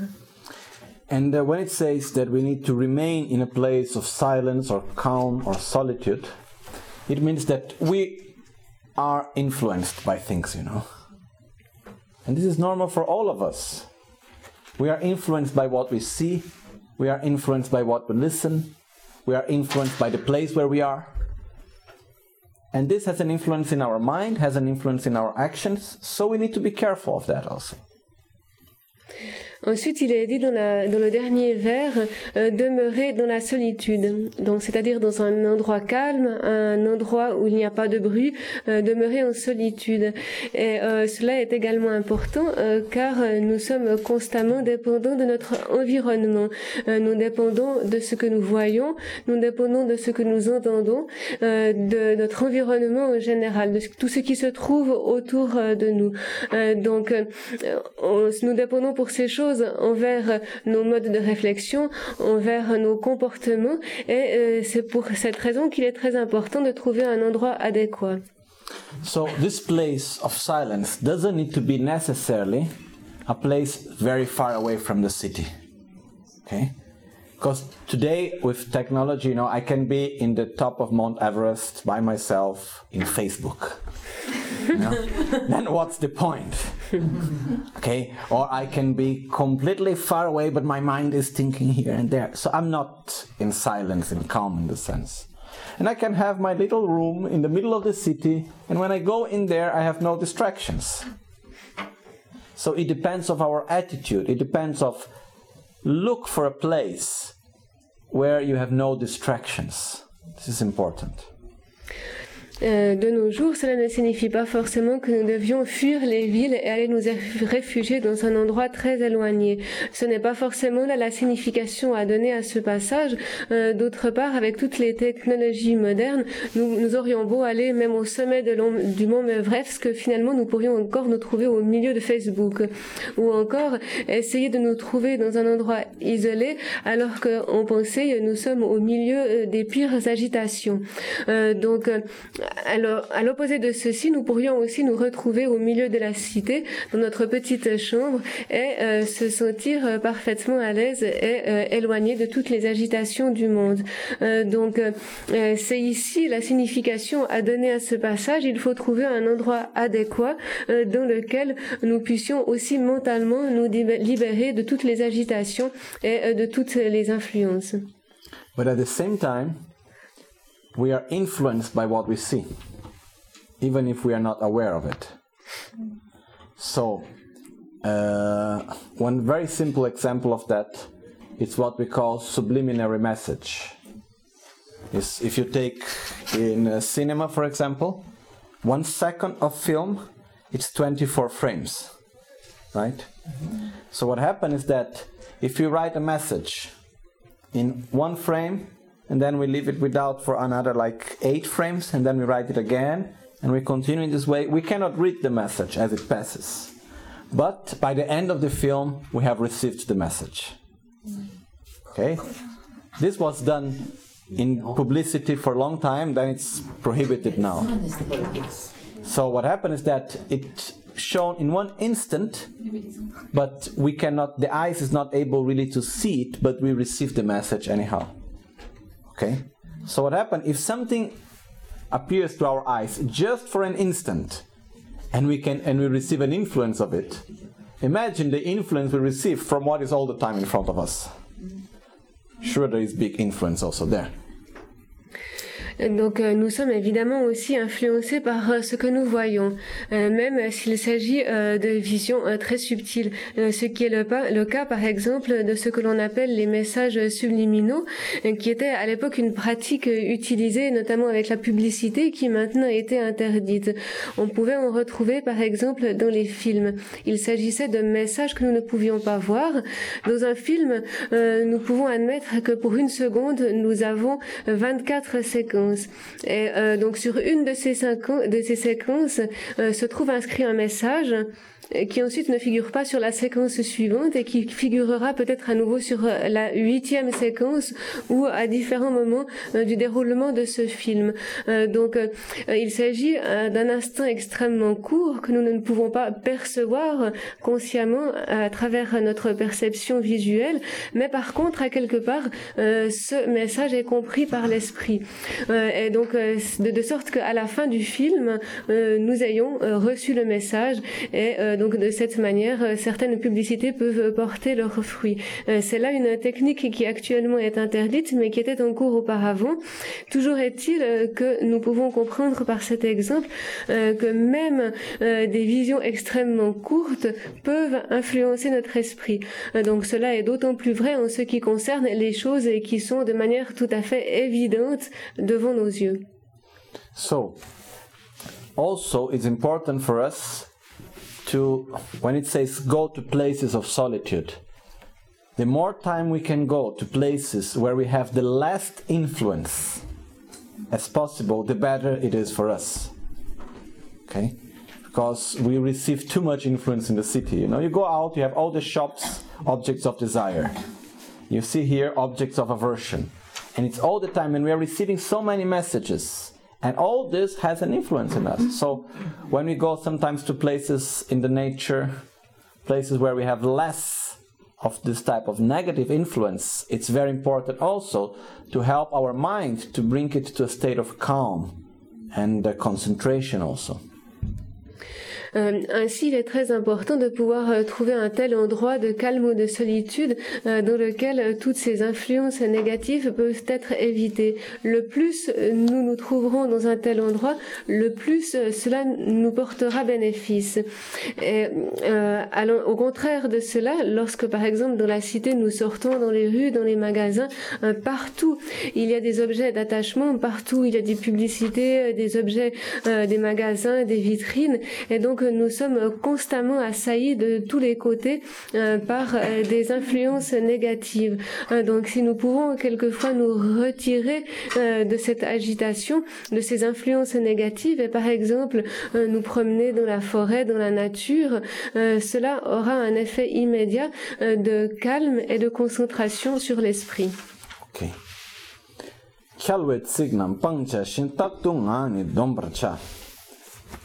And uh, when it says that we need to remain in a place of silence or calm or solitude, it means that we are influenced by things, you know. And this is normal for all of us. We are influenced by what we see, we are influenced by what we listen, we are influenced by the place where we are. And this has an influence in our mind, has an influence in our actions, so we need to be careful of that also. Ensuite, il est dit dans, la, dans le dernier vers, euh, demeurer dans la solitude. Donc, c'est-à-dire dans un endroit calme, un endroit où il n'y a pas de bruit, euh, demeurer en solitude. Et euh, cela est également important car nous sommes constamment dépendants de notre environnement. nous dépendons de ce que nous voyons, nous dépendons de ce que nous entendons, de notre environnement en général, de tout ce qui se trouve autour de nous. donc, nous dépendons pour ces choses envers nos modes de réflexion, envers nos comportements, et euh, c'est pour cette raison qu'il est très important de trouver un endroit adéquat. So this place of silence doesn't need to be necessarily a place very far away from the city. Okay? Because today with technology, you know, I can be in the top of Mount Everest by myself in Facebook. know, then what's the point? okay, or I can be completely far away, but my mind is thinking here and there. So I'm not in silence and calm in the sense. And I can have my little room in the middle of the city, and when I go in there, I have no distractions. So it depends of our attitude. It depends of look for a place where you have no distractions. This is important. Euh, de nos jours, cela ne signifie pas forcément que nous devions fuir les villes et aller nous réfugier dans un endroit très éloigné. Ce n'est pas forcément là la signification à donner à ce passage. Euh, d'autre part, avec toutes les technologies modernes, nous, nous aurions beau aller même au sommet de du mont que finalement nous pourrions encore nous trouver au milieu de Facebook, ou encore essayer de nous trouver dans un endroit isolé, alors qu'on pensait nous sommes au milieu euh, des pires agitations. donc à l'opposé de ceci, nous pourrions aussi nous retrouver au milieu de la cité, dans notre petite chambre, et euh, se sentir euh, parfaitement à l'aise et euh, éloigné de toutes les agitations du monde. donc, c'est ici la signification à donner à ce passage. Il faut trouver un endroit adéquat dans lequel nous puissions aussi mentalement nous libérer de toutes les agitations et de toutes les influences. But at the same time, we are influenced by what we see, even if we are not aware of it. So, uh, one very simple example of that is what we call subliminary message. Is if you take in cinema, for example, one second of film, it's 24 frames, right? So what happens is that if you write a message in one frame, and then we leave it without for another like eight frames, and then we write it again, and we continue in this way. We cannot read the message as it passes. But by the end of the film, we have received the message. Okay? This was done in publicity for a long time, then it's prohibited now. So what happened is that it shown in one instant, but we cannot the eyes is not able really to see it, but we receive the message anyhow. Okay? So what happened if something appears to our eyes just for an instant and we can and we receive an influence of it. Imagine the influence we receive from what is all the time in front of us. Sure there is big influence also there. Donc euh, nous sommes évidemment aussi influencés par euh, ce que nous voyons, euh, même s'il s'agit de visions très subtiles, ce qui est le, cas par exemple de ce que l'on appelle les messages subliminaux, qui était à l'époque une pratique utilisée notamment avec la publicité qui maintenant été interdite. On pouvait en retrouver par exemple dans les films. Il s'agissait de messages que nous ne pouvions pas voir. Dans un film, nous pouvons admettre que pour une seconde, nous avons 24 séquences et euh, donc sur une de ces, de ces séquences euh, se trouve inscrit un message qui ensuite ne figure pas sur la séquence suivante et qui figurera peut-être à nouveau sur euh, la huitième séquence ou à différents moments euh, du déroulement de ce film. Euh, donc il s'agit d'un instant extrêmement court que nous ne pouvons pas percevoir consciemment à travers notre perception visuelle, mais par contre à quelque part ce message est compris par l'esprit. et donc de sorte qu'à la fin du film nous ayons reçu le message et donc de cette manière, euh, certaines publicités peuvent porter leurs fruits. Euh, c'est là une technique qui actuellement est interdite, mais qui était en cours auparavant. Toujours est-il euh, que nous pouvons comprendre par cet exemple que même des visions extrêmement courtes peuvent influencer notre esprit. Donc cela est d'autant plus vrai en ce qui concerne les choses qui sont de manière tout à fait évidente devant nos yeux. So, also it's important for us to, when it says go to places of solitude, the more time we can go to places where we have the last influence as possible, the better it is for us. Okay? Because we receive too much influence in the city. You know, you go out, you have all the shops, objects of desire. You see here objects of aversion. And it's all the time, and we are receiving so many messages and all this has an influence in us. So when we go sometimes to places in the nature, places where we have less of this type of negative influence, it's very important also to help our mind to bring it to a state of calm and concentration also. Euh, ainsi, il est très important de pouvoir euh, trouver un tel endroit de calme ou de solitude euh, dans lequel toutes ces influences négatives peuvent être évitées. Le plus nous nous trouverons dans un tel endroit, le plus cela nous portera bénéfice. Et, au contraire de cela, lorsque par exemple dans la cité nous sortons dans les rues, dans les magasins, partout il y a des objets d'attachement, partout il y a des publicités, des objets, des magasins, des vitrines, et donc nous sommes constamment assaillis de tous les côtés euh, par euh, des influences négatives. Euh, donc si nous pouvons quelquefois nous retirer de cette agitation, de ces influences négatives, et par exemple nous promener dans la forêt, dans la nature, cela aura un effet immédiat de calme et de concentration sur l'esprit. Okay.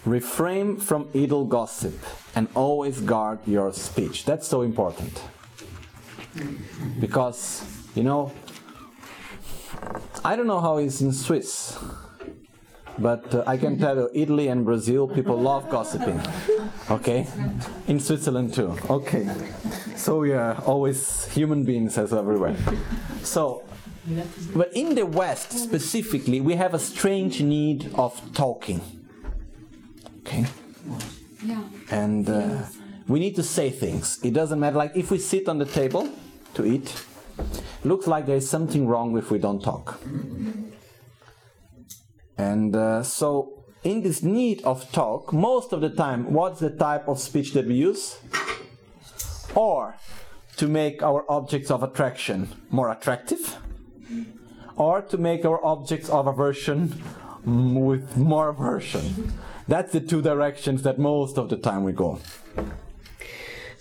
Refrain from idle gossip and always guard your speech. That's so important. Because, you know, I don't know how it's in Swiss, but uh, I can tell you, Italy and Brazil, people love gossiping. Okay? In Switzerland too. Okay. So we are always human beings as everywhere. So, but in the West specifically, we have a strange need of talking Okay? Yeah. And uh, we need to say things. It doesn't matter. Like if we sit on the table to eat, looks like there's something wrong if we don't talk. And uh, so, in this need of talk, most of the time, what's the type of speech that we use? Or to make our objects of attraction more attractive, or to make our objects of aversion with more aversion. That's the two directions that most of the time we go.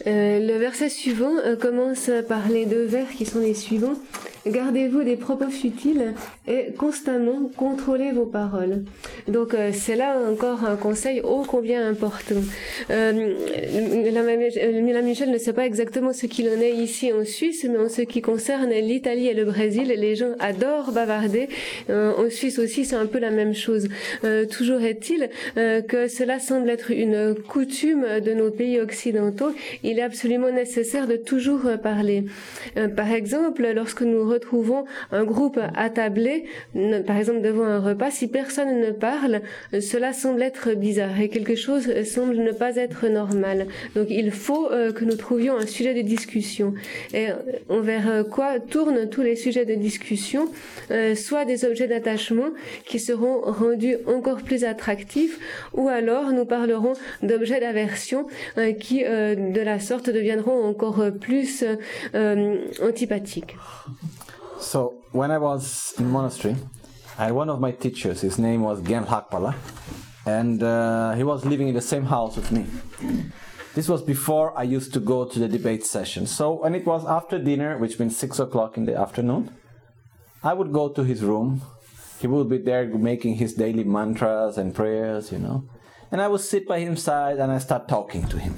Le verset suivant euh, commence par les deux vers qui sont les suivants. Gardez-vous des propos futiles et constamment contrôlez vos paroles. Donc euh, c'est là encore un conseil ô combien important. Euh, la, Michel ne sait pas exactement ce qu'il en est ici en Suisse, mais en ce qui concerne l'Italie et le Brésil, les gens adorent bavarder. Euh, en Suisse aussi, c'est un peu la même chose. Euh, toujours est-il que cela semble être une coutume de nos pays occidentaux. Il est absolument nécessaire de toujours parler. par exemple, lorsque nous retrouvons un groupe attablé, par exemple devant un repas, si personne ne parle, cela semble être bizarre et quelque chose semble ne pas être normal. Donc il faut euh, que nous trouvions un sujet de discussion. Et envers euh, quoi tournent tous les sujets de discussion euh, Soit des objets d'attachement qui seront rendus encore plus attractifs, ou alors nous parlerons d'objets d'aversion qui de la sorte deviendront encore plus antipathiques. So when I was in monastery, I had one of my teachers. His name was Gen Hakpala, and uh, he was living in the same house with me. This was before I used to go to the debate session. So when it was after dinner, which means six o'clock in the afternoon, I would go to his room. He would be there making his daily mantras and prayers, you know. And I would sit by his side and I start talking to him.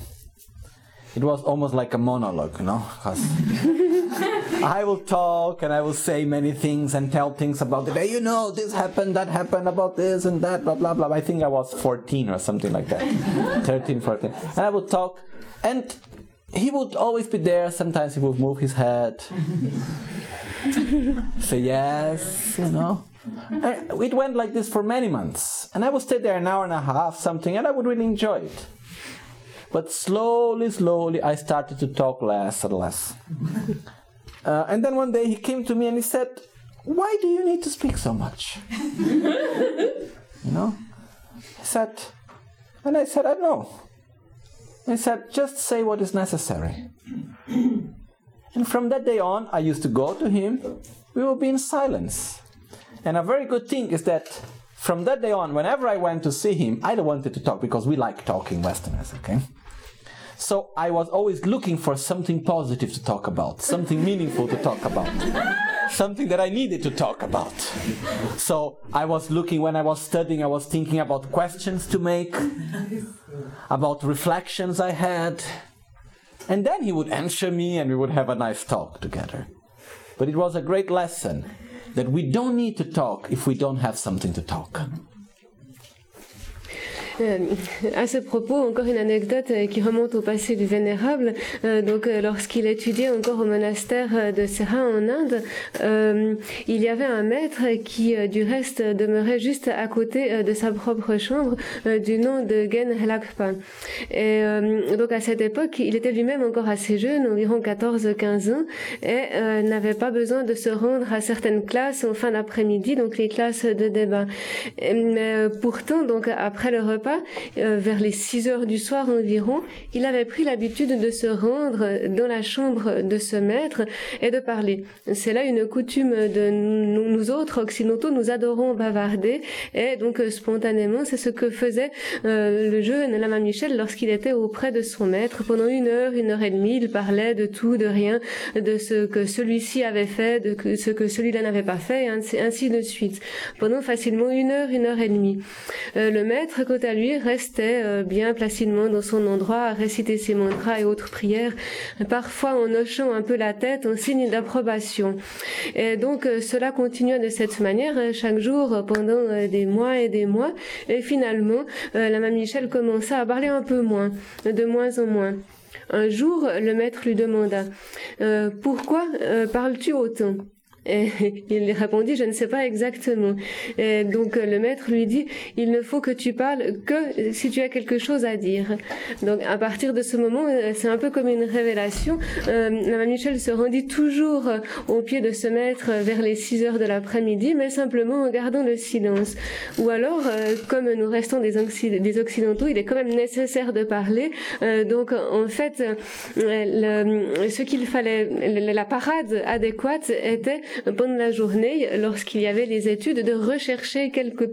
It was almost like a monologue, you know, I will talk and I will say many things and tell things about the day. You know, this happened, that happened, about this and that, blah, blah, blah. I think I was 14 or something like that. 13, 14. And I would talk and he would always be there. Sometimes he would move his head, say yes, you know. And it went like this for many months. And I would stay there an hour and a half, something, and I would really enjoy it. But slowly, slowly, I started to talk less and less. Uh, and then one day he came to me and he said, Why do you need to speak so much? you know? He said, and I said, I don't know. He said, Just say what is necessary. and from that day on, I used to go to him, we would be in silence. And a very good thing is that from that day on, whenever I went to see him, I wanted to talk because we like talking Westerners, okay? So I was always looking for something positive to talk about, something meaningful to talk about, something that I needed to talk about. So I was looking when I was studying, I was thinking about questions to make, about reflections I had. And then he would answer me and we would have a nice talk together. But it was a great lesson that we don't need to talk if we don't have something to talk. Euh, à ce propos, encore une anecdote euh, qui remonte au passé du Vénérable. Euh, donc, lorsqu'il étudiait encore au monastère de Serra en Inde, il y avait un maître qui, du reste, demeurait juste à côté de sa propre chambre, du nom de Gen Helakpa. Et donc, à cette époque, il était lui-même encore assez jeune, environ 14-15 ans, et n'avait pas besoin de se rendre à certaines classes en fin d'après-midi, donc les classes de débat. Mais pourtant, donc après le repas, euh, vers les 6 heures du soir environ, il avait pris l'habitude de se rendre dans la chambre de ce maître et de parler. C'est là une coutume de nous, autres occidentaux, nous adorons bavarder et donc euh, spontanément, c'est ce que faisait euh, le jeune Lama Michel lorsqu'il était auprès de son maître. Pendant une heure, une heure et demie, il parlait de tout, de rien, de ce que celui-ci avait fait, de ce que celui-là n'avait pas fait, et ainsi, de suite. Pendant facilement une heure, une heure et demie. Le maître, quant à restait euh, bien placidement dans son endroit à réciter ses mantras et autres prières, parfois en hochant un peu la tête en signe d'approbation. Et donc euh, cela continua de cette manière euh, chaque jour pendant des mois et des mois. Et finalement, la mamie Michel commença à parler un peu moins, de moins en moins. Un jour, le maître lui demanda Pourquoi parles-tu autant? Et il lui répondit, je ne sais pas exactement. Et donc euh, le maître lui dit, il ne faut que tu parles que si tu as quelque chose à dire. Donc à partir de ce moment, euh, c'est un peu comme une révélation. Euh, la Michel se rendit toujours euh, au pied de ce maître vers les 6 heures de l'après-midi, mais simplement en gardant le silence. Ou alors, comme nous restons des, Occi- des Occidentaux, il est quand même nécessaire de parler. Donc en fait, ce qu'il fallait, la la parade adéquate était pendant la journée, lorsqu'il y avait les études, de rechercher quelques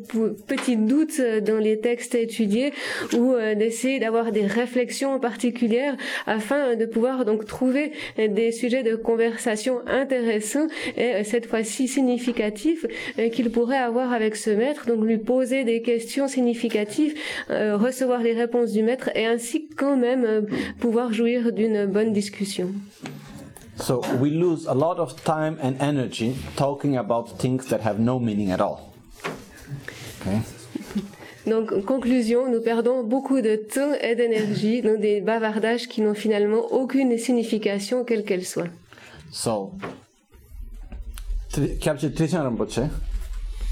petits doutes dans les textes étudiés ou euh, d'essayer d'avoir des réflexions particulières afin de pouvoir donc trouver des sujets de conversation intéressants et euh, cette fois-ci significatifs euh, qu'il pourrait avoir avec ce maître, donc lui poser des questions significatives, euh, recevoir les réponses du maître et ainsi quand même euh, pouvoir jouir d'une bonne discussion. So we lose a lot of time and energy talking about things that have no meaning at all. Okay? Donc, en conclusion, nous perdons beaucoup de temps et d'énergie dans des bavardages qui n'ont finalement aucune signification, quelle qu'elle soit. So, Kyabje Trishan Rinpoche,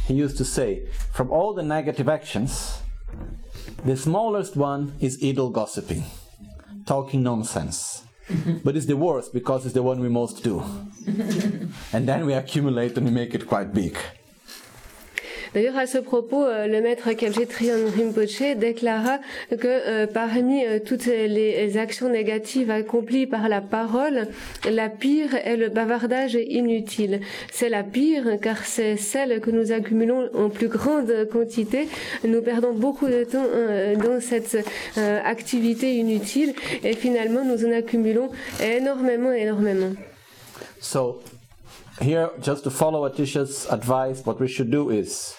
he used to say, from all the negative actions, the smallest one is idle gossiping, talking nonsense. but it's the worst because it's the one we most do. and then we accumulate and we make it quite big. D'ailleurs, à ce propos, euh, le maître Trian Rinpoche déclara que euh, parmi euh, toutes les actions négatives accomplies par la parole, la pire est le bavardage inutile. C'est la pire car c'est celle que nous accumulons en plus grande quantité. Nous perdons beaucoup de temps dans cette activité inutile et finalement nous en accumulons énormément, énormément. So, here, just to follow Atisha's advice, what we should do is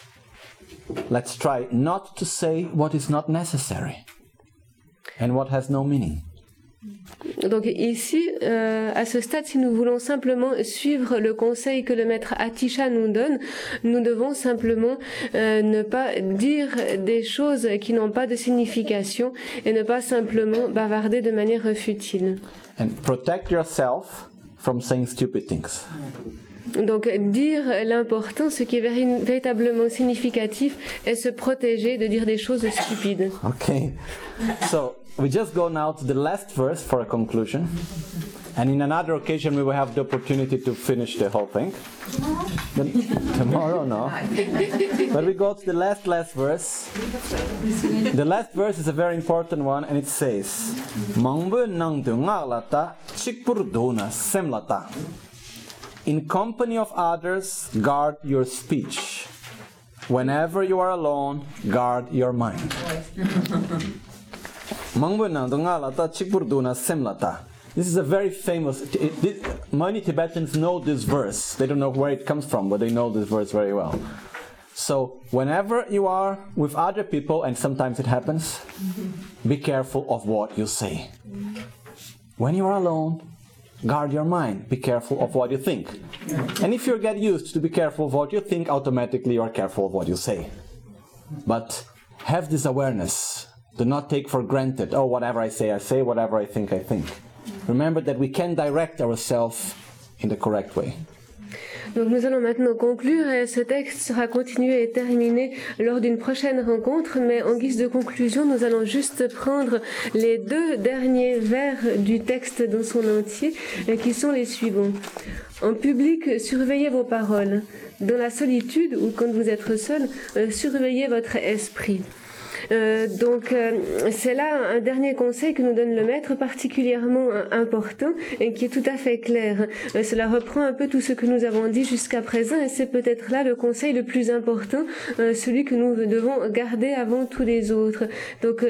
let's try not to say what is not necessary and what has no meaning. Donc ici, euh, à ce stade, si nous voulons simplement suivre le conseil que le maître Atisha nous donne, nous devons simplement euh, ne pas dire des choses qui n'ont pas de signification et ne pas simplement bavarder de manière futile. And protect yourself from saying stupid things. Donc dire l'important, ce qui est véri- véritablement significatif, est se protéger de dire des choses stupides. Okay. So, we just go now to the last verse for a conclusion. And in another occasion, we will have the opportunity to finish the whole thing. Then, tomorrow, no. But we go to the last, last verse. The last verse is a very important one, and it says, "Mangbu nang du nga lata, chikpur dona sem lata." In company of others, guard your speech. Whenever you are alone, guard your mind. This is a very famous. It, this, many Tibetans know this verse. They don't know where it comes from, but they know this verse very well. So, whenever you are with other people, and sometimes it happens, be careful of what you say. When you are alone, guard your mind. Be careful of what you think. And if you get used to be careful of what you think, automatically you are careful of what you say. But have this awareness. Do not take for granted, oh, whatever I say, I say, whatever I think, I think. Remember that we can direct ourselves in the correct way. Donc nous allons maintenant conclure et ce texte sera continué et terminé lors d'une prochaine rencontre, mais en guise de conclusion, nous allons juste prendre les deux derniers vers du texte dans son entier euh, qui sont les suivants. En public, surveillez vos paroles. Dans la solitude ou quand vous êtes seul, euh, surveillez votre esprit. Euh, donc euh, c'est là un dernier conseil que nous donne le maître particulièrement euh, important et qui est tout à fait clair. cela reprend un peu tout ce que nous avons dit jusqu'à présent et c'est peut-être là le conseil le plus important, celui que nous devons garder avant tous les autres. Donc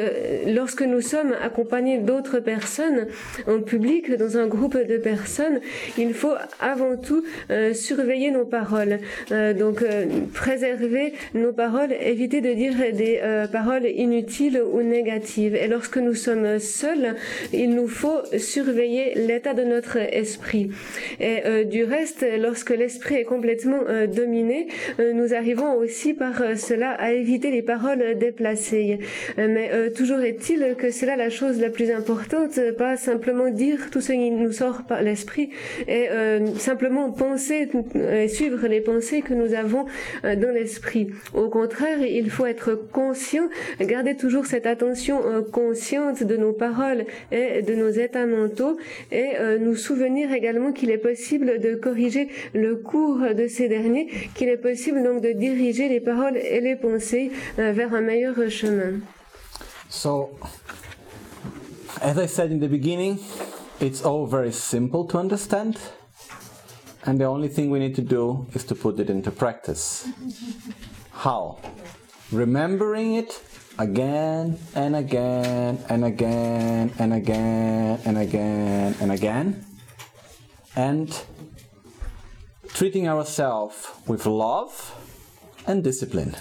lorsque nous sommes accompagnés d'autres personnes en public, dans un groupe de personnes, il faut avant tout surveiller nos paroles. donc préserver nos paroles, éviter de dire des paroles inutiles ou négatives. Et lorsque nous sommes seuls, il nous faut surveiller l'état de notre esprit. Et euh, du reste, lorsque l'esprit est complètement euh, dominé, euh, nous arrivons aussi par cela à éviter les paroles déplacées. mais toujours est-il que c'est là la chose la plus importante, pas simplement dire tout ce qui nous sort par l'esprit, et simplement penser et suivre les pensées que nous avons dans l'esprit. Au contraire, il faut être conscient garder toujours cette attention euh, consciente de nos paroles et de nos états mentaux et euh, nous souvenir également qu'il est possible de corriger le cours de ces derniers, qu'il est possible donc de diriger les paroles et les pensées euh, vers un meilleur chemin. So, as I said in the beginning, it's all very simple to understand. And the only thing we need to do is to put it into practice. How? Remembering it again and again and again and again and again and again and treating ourselves with love and discipline.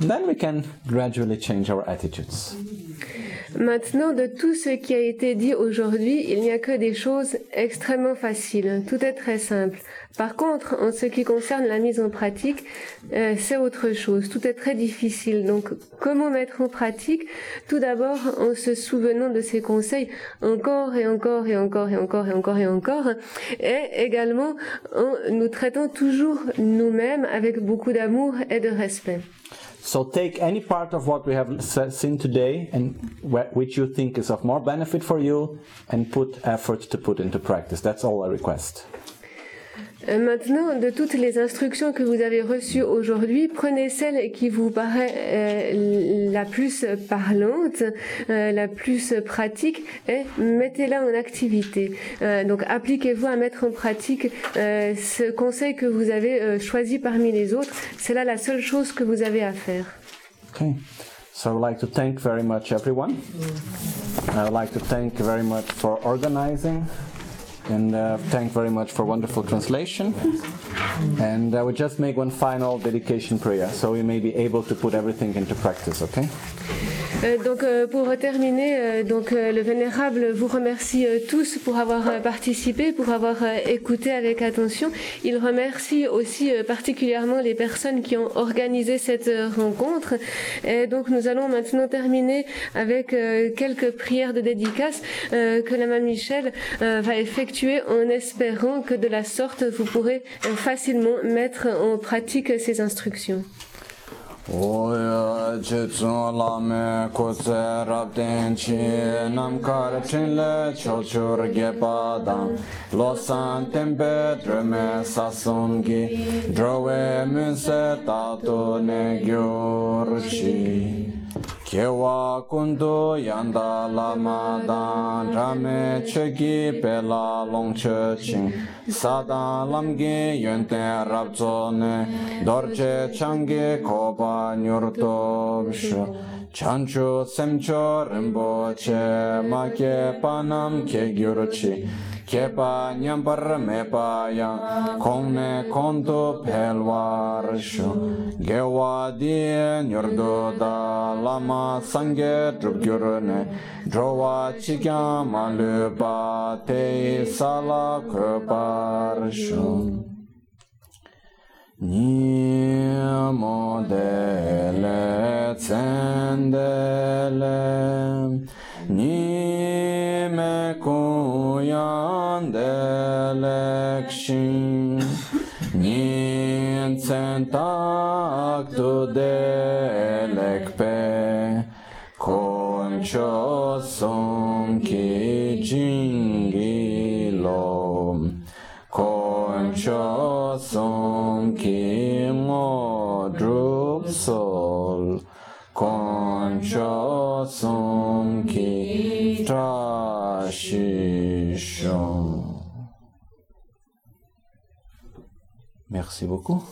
Then we can gradually change our attitudes. Maintenant, de tout ce qui a été dit aujourd'hui, il n'y a que des choses extrêmement faciles. Tout est très simple. Par contre, en ce qui concerne la mise en pratique, euh, c'est autre chose. Tout est très difficile. Donc, comment mettre en pratique? Tout d'abord, en se souvenant de ces conseils encore et encore et encore et encore et encore et encore. Et également, en nous traitant toujours nous-mêmes avec beaucoup d'amour et de respect. So take any part of what we have seen today and which you think is of more benefit for you and put effort to put into practice. That's all I request. Euh, maintenant, de toutes les instructions que vous avez reçues aujourd'hui, prenez celle qui vous paraît euh, la plus parlante, euh, la plus pratique et mettez-la en activité. donc, appliquez-vous à mettre en pratique ce conseil que vous avez choisi parmi les autres. C'est là la seule chose que vous avez à faire. Okay. So I would like to thank very much everyone. I would like to thank very much for organizing. And uh, thank very much for wonderful translation. And I would just make one final dedication prayer so we may be able to put everything into practice, okay? Euh, donc euh, pour terminer, euh, donc le vénérable vous remercie tous pour avoir participé, pour avoir écouté avec attention. Il remercie aussi particulièrement les personnes qui ont organisé cette rencontre. Et donc nous allons maintenant terminer avec quelques prières de dédicace que la Mame Michel va effectuer en espérant que de la sorte vous pourrez facilement mettre en pratique ces instructions. Kewa kundu yanda lama dan Rame chegi pela long che ching. Sadan lamgi yönten rabzo ne Dorje changi koba nyurto bishu Chanchu semcho rinpoche Ma ke panam ke gyurchi kepa nyambar mepa yang kong kongne konto pelwar shu. Gewa di nyurdo da lama sangye drupgyur ne. Drowa chikya malu pa te sala kupar shu. Nimo dele tsendele Nimek olyan deleksin, nincsen taktu delekpe, koncsoszom ki dzsingilom, koncsoszom ki modrub szól. Trashishon Merci beaucoup.